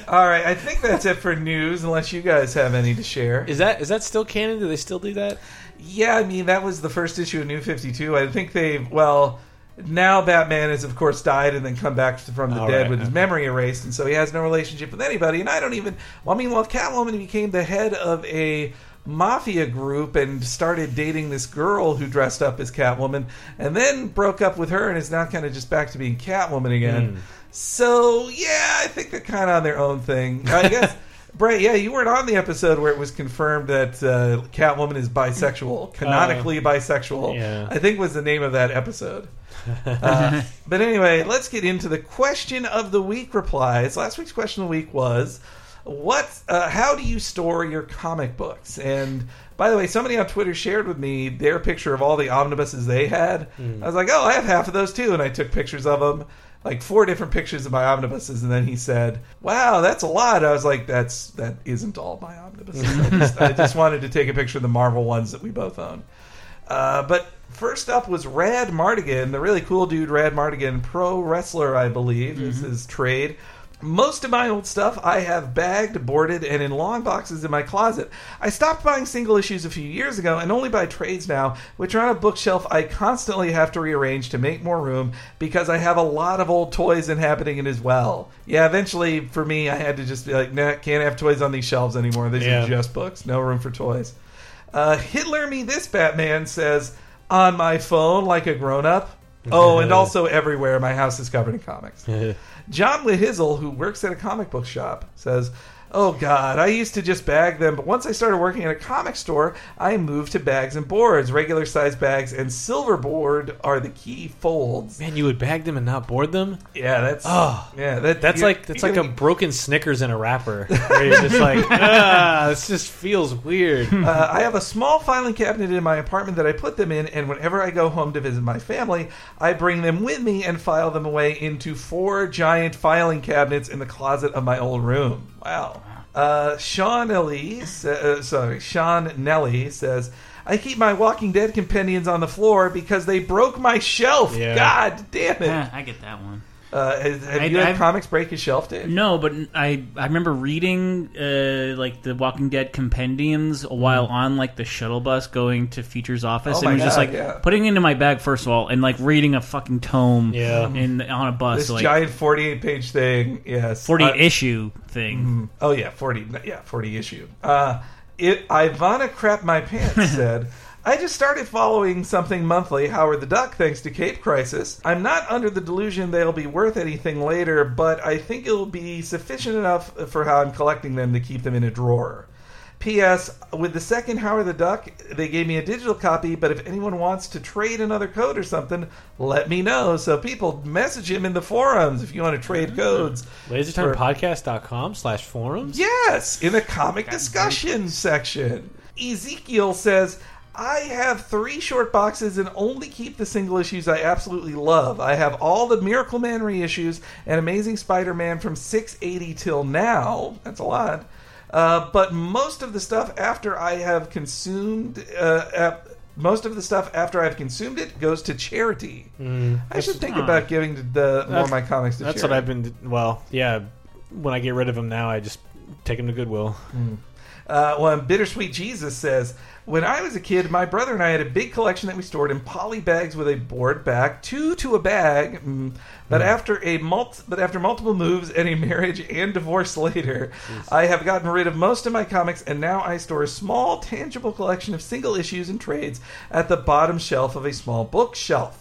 All right, I think that's it for news. Unless you guys have any to share. is that is that still canon? Do they still do that? Yeah, I mean that was the first issue of New Fifty Two. I think they've well now Batman has of course died and then come back from the All dead right, with his memory erased, and so he has no relationship with anybody. And I don't even. Well, I mean, well, Catwoman became the head of a mafia group and started dating this girl who dressed up as Catwoman, and then broke up with her and is now kind of just back to being Catwoman again. Hmm. So yeah, I think they're kind of on their own thing. I guess. Brett, yeah, you weren't on the episode where it was confirmed that uh, Catwoman is bisexual, canonically bisexual. yeah. I think was the name of that episode. Uh, but anyway, let's get into the question of the week replies. Last week's question of the week was, "What? Uh, how do you store your comic books?" And by the way, somebody on Twitter shared with me their picture of all the omnibuses they had. I was like, "Oh, I have half of those too," and I took pictures of them. Like four different pictures of my omnibuses, and then he said, "Wow, that's a lot." I was like, "That's that isn't all my omnibuses. I, just, I just wanted to take a picture of the Marvel ones that we both own." Uh, but first up was Rad Mardigan, the really cool dude, Rad Mardigan, pro wrestler, I believe, is his trade. Most of my old stuff I have bagged, boarded, and in long boxes in my closet. I stopped buying single issues a few years ago and only buy trades now, which are on a bookshelf I constantly have to rearrange to make more room because I have a lot of old toys inhabiting it as well. Yeah, eventually for me, I had to just be like, nah, can't have toys on these shelves anymore. These Yeah. are just books, no room for toys. Uh, Hitler Me This Batman says, on my phone like a grown up. Oh, and also everywhere. My house is covered in comics. John Whithizzle, who works at a comic book shop, says, Oh God, I used to just bag them, but once I started working at a comic store, I moved to bags and boards. Regular size bags and silver board are the key folds. Man, you would bag them and not board them. Yeah, that's Oh. yeah, that That's like that's like a broken Snickers in a wrapper. Where you're just like, ah, this just feels weird. Uh, I have a small filing cabinet in my apartment that I put them in, and whenever I go home to visit my family, I bring them with me and file them away into four giant filing cabinets in the closet of my old room. Wow. Uh, Sean Ellie, sa- uh, sorry, Sean Nelly says, I keep my Walking Dead compendiums on the floor because they broke my shelf. Yeah. God damn it. I get that one. Uh, have have I- you had I've- comics break your shelf, Dave? No, but I I remember reading uh, like the Walking Dead compendiums a while on like the shuttle bus going to Future's office, Oh and my it was just God, like yeah. putting it into my bag first of all, and like reading a fucking tome, Yeah. in on a bus, This like giant 48 page thing. Yes. forty Uh, issue thing. Oh yeah, forty. Yeah, forty issue. Uh, it. Ivana crap my pants said. I just started following something monthly, Howard the Duck, thanks to Cape Crisis. I'm not under the delusion they'll be worth anything later, but I think it'll be sufficient enough for how I'm collecting them to keep them in a drawer. P.S. With the second Howard the Duck, they gave me a digital copy, but if anyone wants to trade another code or something, let me know. So people message him in the forums if you want to trade ah. codes. LaserTimePodcast.com slash forums. Yes, in the comic discussion section. Ezekiel says, I have three short boxes and only keep the single issues I absolutely love. I have all the Miracle Man reissues and Amazing Spider Man from 680 till now. That's a lot. Uh, but most of the stuff after I have consumed, uh, ap- most of the stuff after I've consumed it goes to charity. I should think about giving the more of my comics to charity. That's charity. what I've been. Well, yeah. When I get rid of them now, I just take them to Goodwill. Uh, well, Bittersweet Jesus says, When I was a kid, my brother and I had a big collection that we stored in poly bags with a board back, two to a bag. Mm, but after a mul- but after multiple moves and a marriage and divorce later, I have gotten rid of most of my comics, and now I store a small, tangible collection of single issues and trades at the bottom shelf of a small bookshelf.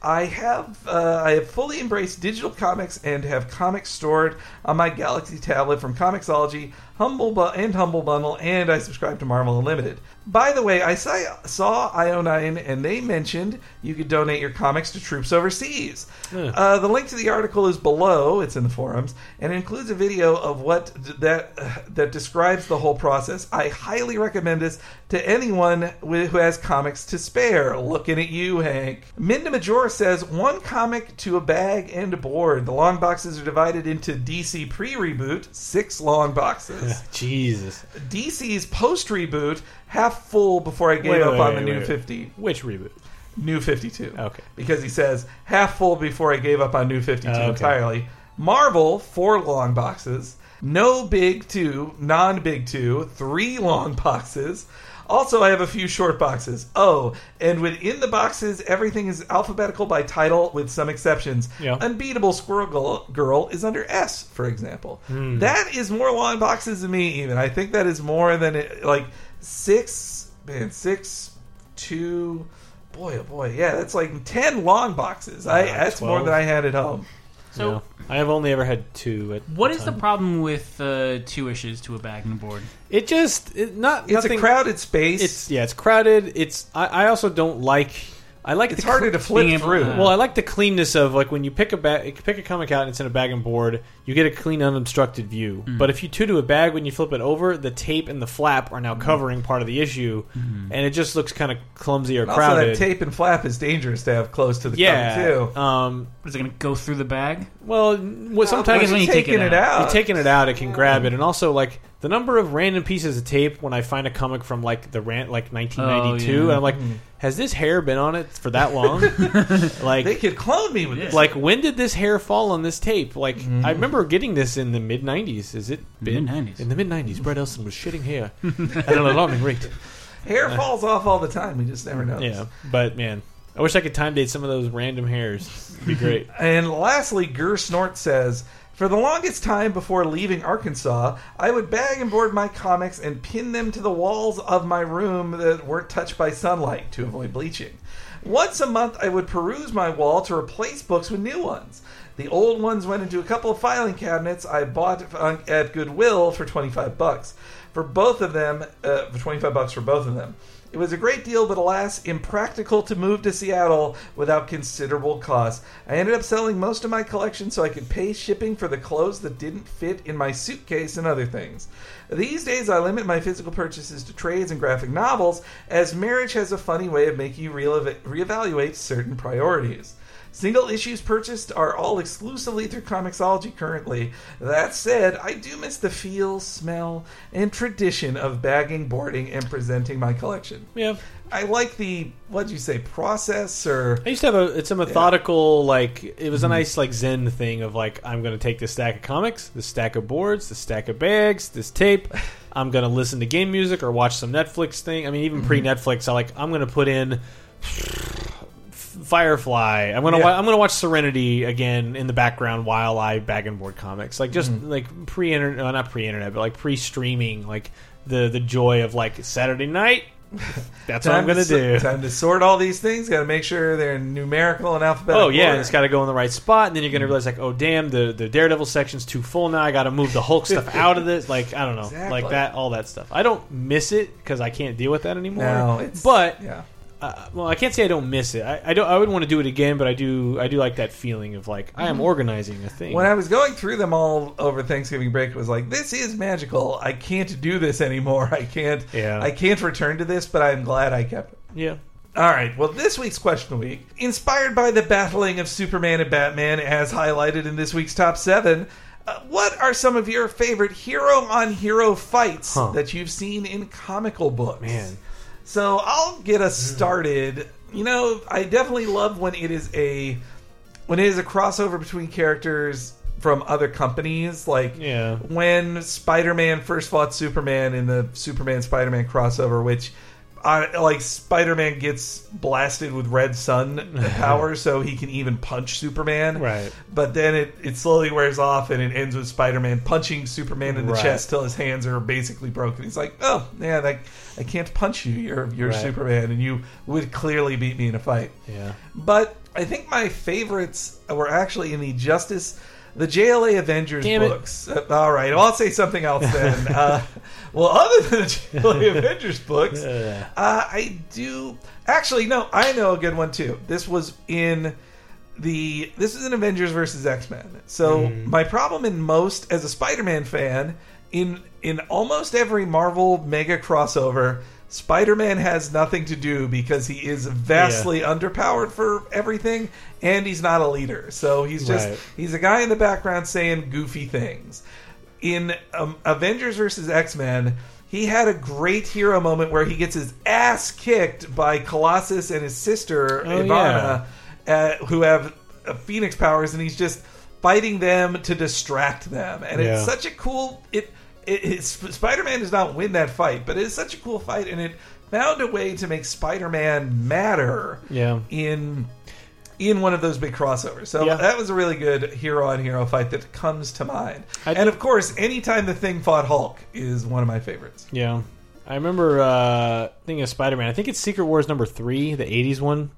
I have uh, I have fully embraced digital comics and have comics stored on my Galaxy tablet from Comixology, Humble Bu- and Humble Bundle, and I subscribe to Marvel Unlimited. By the way, I saw, saw IO9 and they mentioned you could donate your comics to troops overseas. Uh, the link to the article is below; it's in the forums, and it includes a video of what d- that uh, that describes the whole process. I highly recommend this to anyone with, who has comics to spare. Looking at you, Hank. Minda Major says one comic to a bag and a board. The long boxes are divided into DC pre-reboot, six long boxes. Jesus. DC's post-reboot, half full before I gave Wait, up wait, on wait, the new wait. 50. Which reboot? New 52. Okay. Because he says half full before I gave up on New 52 Oh, okay. entirely. Marvel, four long boxes. No big two, non big two, three long boxes. Also, I have a few short boxes. Oh, and within the boxes, everything is alphabetical by title with some exceptions. Yeah. Unbeatable Squirrel Girl- Girl is under S, for example. Hmm. That is more long boxes than me, even. I think that is more than it, like six, man, six, two, boy, oh boy, yeah, that's like ten long boxes. I Uh, that's more than I had at home. So, Yeah. I have only ever had two. At what a is the problem with uh, two issues to a bag and a board? It just it, not. It's nothing, a crowded space. It's yeah, it's crowded. It's I, I also don't like. I like it's the harder cl- to flip being through. uh, Well, I like the cleanness of like when you pick a bag, pick a comic out and it's in a bag and board. You get a clean, unobstructed view. Mm. But if you two to a bag, when you flip it over, the tape and the flap are now Mm. covering part of the issue, and it just looks kind of clumsy or And also, that tape and flap is dangerous to have close to the yeah. cover too. Um. Is it going to go through the bag? Well, what, sometimes I when you take taking it it out. out. you're taking it out, it can grab it, and also like the number of random pieces of tape when I find a comic from like the rant like 1992, Oh, yeah. and I'm like, has this hair been on it for that long? like, they could clone me with this. like when did this hair fall on this tape? Like, Mm-hmm. I remember getting this in the mid 90s. Is it Mid-nineties. In the mid 90s, Brett Elston was shitting hair at an alarming rate. Hair falls off all the time. We just never know. Yeah, but man, I wish I could time date some of those random hairs. It'd be great. And lastly, Gur Snort says, For the longest time before leaving Arkansas, I would bag and board my comics and pin them to the walls of my room that weren't touched by sunlight to avoid bleaching. Once a month, I would peruse my wall to replace books with new ones. The old ones went into a couple of filing cabinets I bought uh, at Goodwill for 25 bucks. For both of them, uh, for 25 bucks for both of them. It was a great deal, but alas, impractical to move to Seattle without considerable cost. I ended up selling most of my collection so I could pay shipping for the clothes that didn't fit in my suitcase and other things. These days, I limit my physical purchases to trades and graphic novels, as marriage has a funny way of making you reeval- reevaluate certain priorities. Single issues purchased are all exclusively through Comixology currently. That said, I do miss the feel, smell, and tradition of bagging, boarding, and presenting my collection. Yeah. I like the what'd you say process or I used to have a it's a methodical like it was a mm-hmm. nice like zen thing of like I'm going to take this stack of comics, this stack of boards, this stack of bags, this tape. I'm going to listen to game music or watch some Netflix thing. I mean even mm-hmm. pre Netflix I like I'm going to put in Firefly. I'm gonna Yeah. wa- I'm gonna watch Serenity again in the background while I bag and board comics. Like just like pre internet, uh, not pre internet, but like pre streaming. Like the the joy of like Saturday night. That's what I'm gonna so- do. Time to sort all these things. Got to make sure they're numerical and alphabetical. Oh yeah, and order. it's got to go in the right spot, and then you're gonna realize like, oh damn, the the Daredevil section's too full now. I got to move the Hulk stuff out of this. Like I don't know, Exactly. like that, all that stuff. I don't miss it because I can't deal with that anymore. No, it's but yeah. Uh, well, I can't say I don't miss it. I, I don't. I would want to do it again, but I do. I do like that feeling of like I am organizing a thing. When I was going through them all over Thanksgiving break, it was like, this is magical. I can't do this anymore. I can't. Yeah. I can't return to this, but I'm glad I kept it. yeah. All right. Well, this week's question of the week, inspired by the battling of Superman and Batman, as highlighted in this week's top seven. Uh, what are some of your favorite hero on hero fights Huh. that you've seen in comical books? Man. So I'll get us started. You know, I definitely love when it is a when it is a crossover between characters from other companies. Like Yeah. when Spider-Man first fought Superman in the Superman Spider-Man crossover, which uh, like Spider-Man gets blasted with red sun power, so he can even punch Superman. Right. But then it, it slowly wears off, and it ends with Spider-Man punching Superman in the Right. chest till his hands are basically broken. He's like, "Oh, yeah, like I can't punch you. You're you're Right. Superman, and you would clearly beat me in a fight." Yeah. But I think my favorites were actually in the Justice, the JLA Avengers Damn books. Uh, all right, well, I'll say something else then. uh, well, other than the JLA Avengers books, uh, I do actually no. I know a good one too. This was in the this is an Avengers versus X Men. So Mm-hmm. my problem in most as a Spider Man fan in in almost every Marvel mega crossover. Spider-Man has nothing to do because he is vastly underpowered for everything, and he's not a leader. So he's just Right. he's a guy in the background saying goofy things. In um, Avengers versus X Men, he had a great hero moment where he gets his ass kicked by Colossus and his sister Oh, Illyana, uh, who have uh, Phoenix powers, and he's just fighting them to distract them. And it's such a cool it. It, it Spider-Man does not win that fight, but it's such a cool fight, and it found a way to make Spider-Man matter Yeah. in in one of those big crossovers. So Yeah. that was a really good hero on hero fight that comes to mind. I and of course, anytime the thing fought Hulk is one of my favorites. Yeah. I remember uh, thinking of Spider Man. I think it's Secret Wars number three, the '80s one.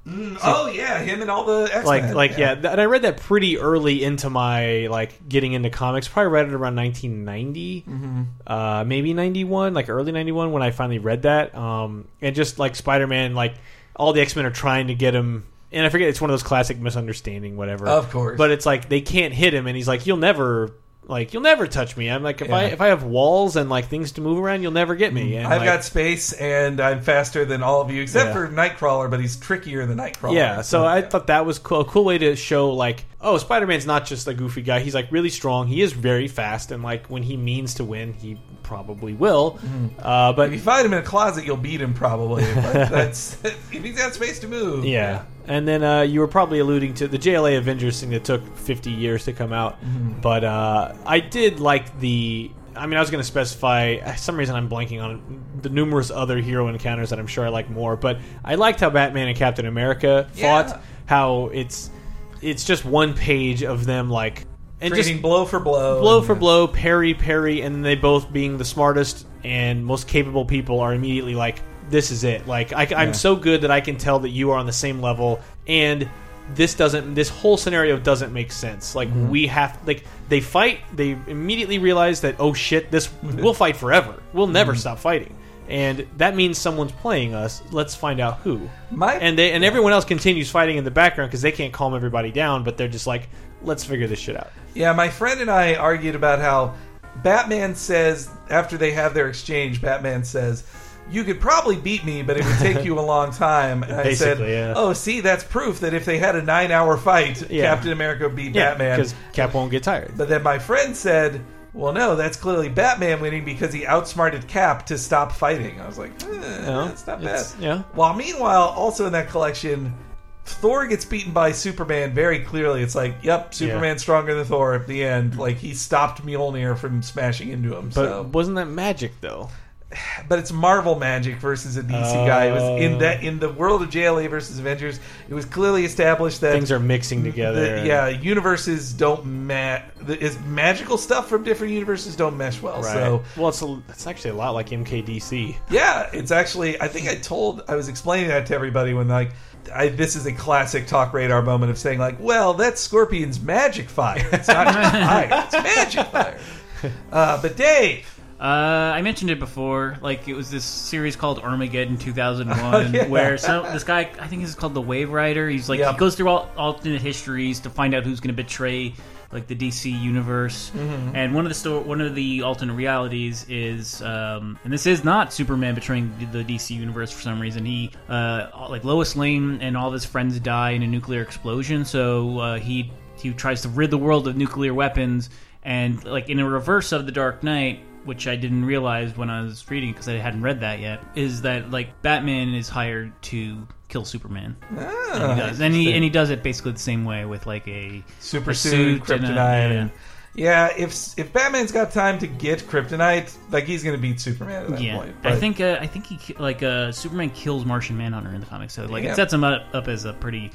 oh yeah, him and all the X-Men. like like yeah. th- and I read that pretty early into my like getting into comics. Probably read it around 1990, Mm-hmm. uh, maybe 91, like early 91 when I finally read that. Um, and just like Spider Man, like all the X Men are trying to get him. And I forget it's one of those classic misunderstanding, whatever. Of course. but it's like they can't hit him, and he's like, "You'll never." Like you'll never touch me. I'm like if I Yeah. if I have walls and like things to move around, you'll never get me. Mm-hmm. And, I've like, got space and I'm faster than all of you, except Yeah. for Nightcrawler, but he's trickier than Nightcrawler. Yeah, so I thought that was cool, a cool way to show like, oh, Spider Man's not just a goofy guy. He's like really strong. He is very fast, and like when he means to win, he probably will. Uh, but if you find him in a closet, you'll beat him probably. But that's if he's got space to move. yeah, and then uh, you were probably alluding to the JLA Avengers thing that took 50 years to come out. But uh, I did like the I mean, I was going to specify. For some reason, I'm blanking on the numerous other hero encounters that I'm sure I like more. But I liked how Batman and Captain America Yeah. fought. How it's it's just one page of them like and Trading just blow for blow. blow and- for blow, parry, parry, and they both being the smartest and most capable people are immediately like, "This is it." Like, I, I'm so good that I can tell that you are on the same level, and this doesn't. This whole scenario doesn't make sense. Like, mm-hmm. we have like they fight. They immediately realize that oh shit, this mm-hmm. we'll fight forever. We'll never mm-hmm. stop fighting. And that means someone's playing us. Let's find out who. My- and they and everyone else continues fighting in the background because they can't calm everybody down. But they're just like, let's figure this shit out. Yeah, my friend and I argued about how Batman says after they have their exchange, Batman says, "You could probably beat me, but it would take you a long time." And I said, yeah. "Oh, see, that's proof that if they had a nine-hour fight, Yeah. Captain America would beat Yeah, Batman." because Cap won't get tired. But then my friend said, "Well, no, that's clearly Batman winning because he outsmarted Cap to stop fighting." I was like, eh, "That's not bad." yeah. While meanwhile, also in that collection, Thor gets beaten by Superman very clearly. It's like, "Yep, Superman's stronger than Thor." At the end, like he stopped Mjolnir from smashing into him. But so, wasn't that magic though? But it's Marvel magic versus a DC guy. It was in that in the world of JLA versus Avengers. It was clearly established that Things are mixing together. the, yeah, universes don't match. Is magical stuff from different universes don't mesh well. Right. So well, it's a, it's actually a lot like MKDC. yeah, it's actually. I think I told I was explaining that to everybody when like. I, this is a classic talk radar moment of saying like, well, that's Scorpion's magic fire. It's not just fire; it's magic fire. Uh, but Dave, Uh, I mentioned it before. Like it was this series called Armageddon 2001, Oh, yeah. where so this guy, I think this is called the Wave Rider. He's like Yep. he goes through all alternate histories to find out who's going to betray like the DC universe. Mm-hmm. And one of the sto- one of the alternate realities is, um, and this is not Superman betraying the the DC universe for some reason. He uh, like Lois Lane and all of his friends die in a nuclear explosion, so uh, he he tries to rid the world of nuclear weapons. And like in a reverse of the Dark Knight, which I didn't realize when I was reading because I hadn't read that yet, is that like Batman is hired to kill Superman. and he does, and he and he does it basically the same way with like a super a suit, suit and a- kryptonite, yeah. yeah, if if Batman's got time to get kryptonite, like he's going to beat Superman at that yeah, point. I think uh, I think he like uh, Superman kills Martian Manhunter in the comics, so like Yeah. it sets him up, up as a pretty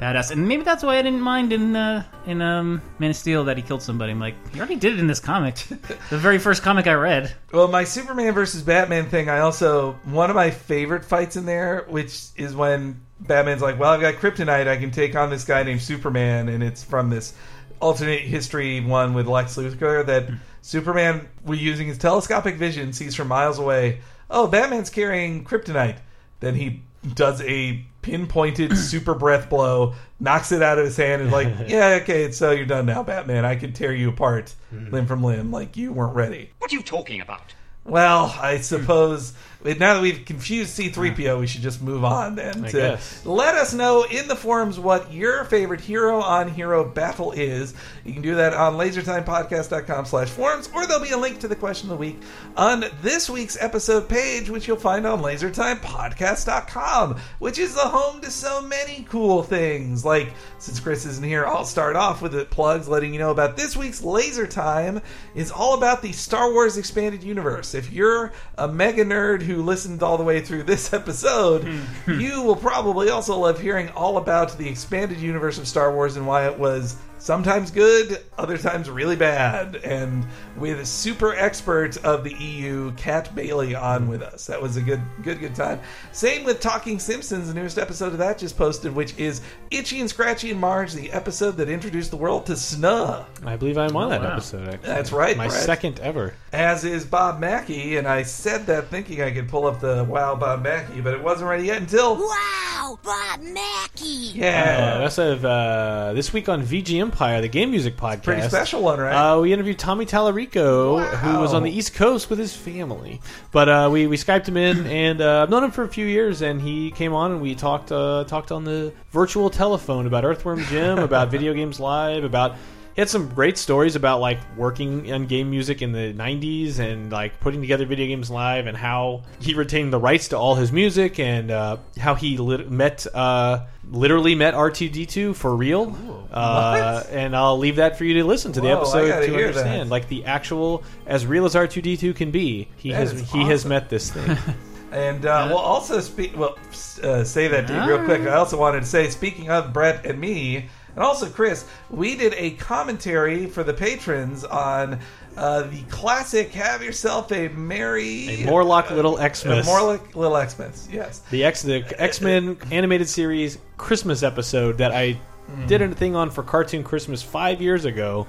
badass, and maybe that's why I didn't mind in uh, in um, Man of Steel that he killed somebody. I'm like, he already did it in this comic, the very first comic I read. Well, my Superman versus Batman thing, I also one of my favorite fights in there, which is when Batman's like, "Well, I've got kryptonite. I can take on this guy named Superman," and it's from this alternate history one with Lex Luthor that Superman, we're using his telescopic vision, sees from miles away. Oh, Batman's carrying kryptonite. Then he does a pinpointed super breath blow, knocks it out of his hand, and like, yeah, okay, so you're done now, Batman. I can tear you apart hmm. limb from limb, like you weren't ready. What are you talking about? Well, I suppose now that we've confused C3PO, we should just move on then. I to guess. Let us know in the forums what your favorite hero on hero battle is. You can do that on lasertimepodcast.com slash forums, or there'll be a link to the question of the week on this week's episode page, which you'll find on lasertimepodcast.com, which is the home to so many cool things. Like, since Chris isn't here, I'll start off with the plugs letting you know about this week's Laser Time is all about the Star Wars Expanded Universe. If you're a mega nerd who listened all the way through this episode, hmm. you will probably also love hearing all about the expanded universe of Star Wars and why it was sometimes good, other times really bad. And with a super expert of the EU, Kat Bailey, on with us. That was a good, good, good time. Same with Talking Simpsons. The newest episode of that just posted, which is Itchy and Scratchy and Marge, the episode that introduced the world to SNA. I believe I'm on that wow. episode. Actually. That's right, My Brett. second ever. As is Bob Mackey, and I said that thinking I could pull up the Wow Bob Mackey, but it wasn't ready yet until Wow, Bob Mackey. yeah, Uh, we also have uh, this week on VG Empire, the game music podcast. pretty special one, right? Uh, we interviewed Tommy Tallarico, who was on the East Coast with his family. But uh, we we skyped him in, and uh, I've known him for a few years, and he came on and we talked uh, talked on the virtual telephone about Earthworm Jim, about video games live, about he had some great stories about like working on game music in the 90s and like putting together video games live and how he retained the rights to all his music and uh, how he lit- met uh, literally met R2D2 for real. Uh, and I'll leave that for you to listen to the Whoa, I episode gotta understand that. like the actual as real as R2D2 can be. He That has is he has met this thing. And uh, we'll also speak. Well, uh, say that to you real quick. I also wanted to say, speaking of Brett and me, and also Chris, we did a commentary for the patrons on uh, the classic "Have Yourself a Merry A Morlock Little uh, Xmas. Morlock Little Xmas." Yes, the X the X Men animated series Christmas episode that I did a thing on for Cartoon Christmas five years ago,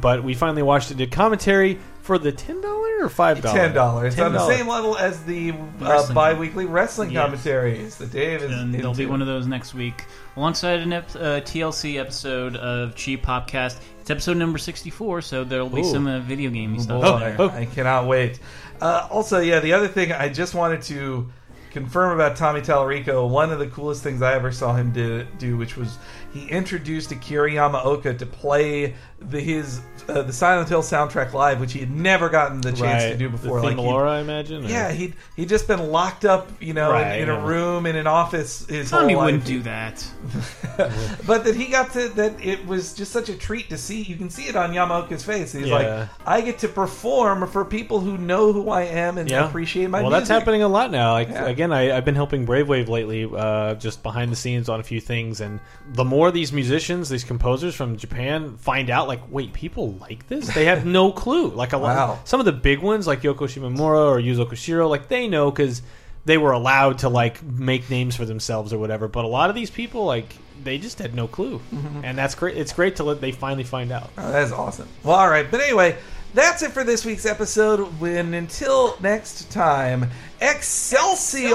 but we finally watched it. Did commentary for the ten dollar or five dollar? ten dollars on the same level as the uh, Wrestling. bi-weekly wrestling Yes. commentaries that Dave is. And there'll be into. one of those next week, alongside an ep- uh, TLC episode of Cheap Popcast. It's episode number sixty-four, so there'll be Ooh. some uh, video gamey stuff Boy, there. Oh. I cannot wait. Uh, also, yeah, the other thing I just wanted to confirm about Tommy Tallarico, one of the coolest things I ever saw him do, do which was he introduced Akira Yamaoka to play the his uh, the Silent Hill soundtrack live, which he had never gotten the chance to do before. The Like theme he- Laura, I imagine. or- yeah, he'd he'd just been locked up, you know, Right, in, in yeah. a room in an office his Tommy whole wouldn't do that. but that he got to that it was just such a treat to see. You can see it on Yamaoka's face. He's Yeah. like, I get to perform for people who know who I am and Yeah. appreciate my well, music. that's happening a lot now. Like Yeah. again, I, I've been helping Brave Wave lately, uh, just behind the scenes on a few things, and the more these musicians, these composers from Japan find out, like, wait, people like this? They have no clue. Like a Wow. lot, some of the big ones, like Yoko Shimomura or Yuzo Koshiro, like they know because they were allowed to like make names for themselves or whatever. But a lot of these people, like, they just had no clue, Mm-hmm. and that's great. It's great to let they finally find out. Oh, that is awesome. Well, all right, but anyway, that's it for this week's episode. When until next time, Excelsior.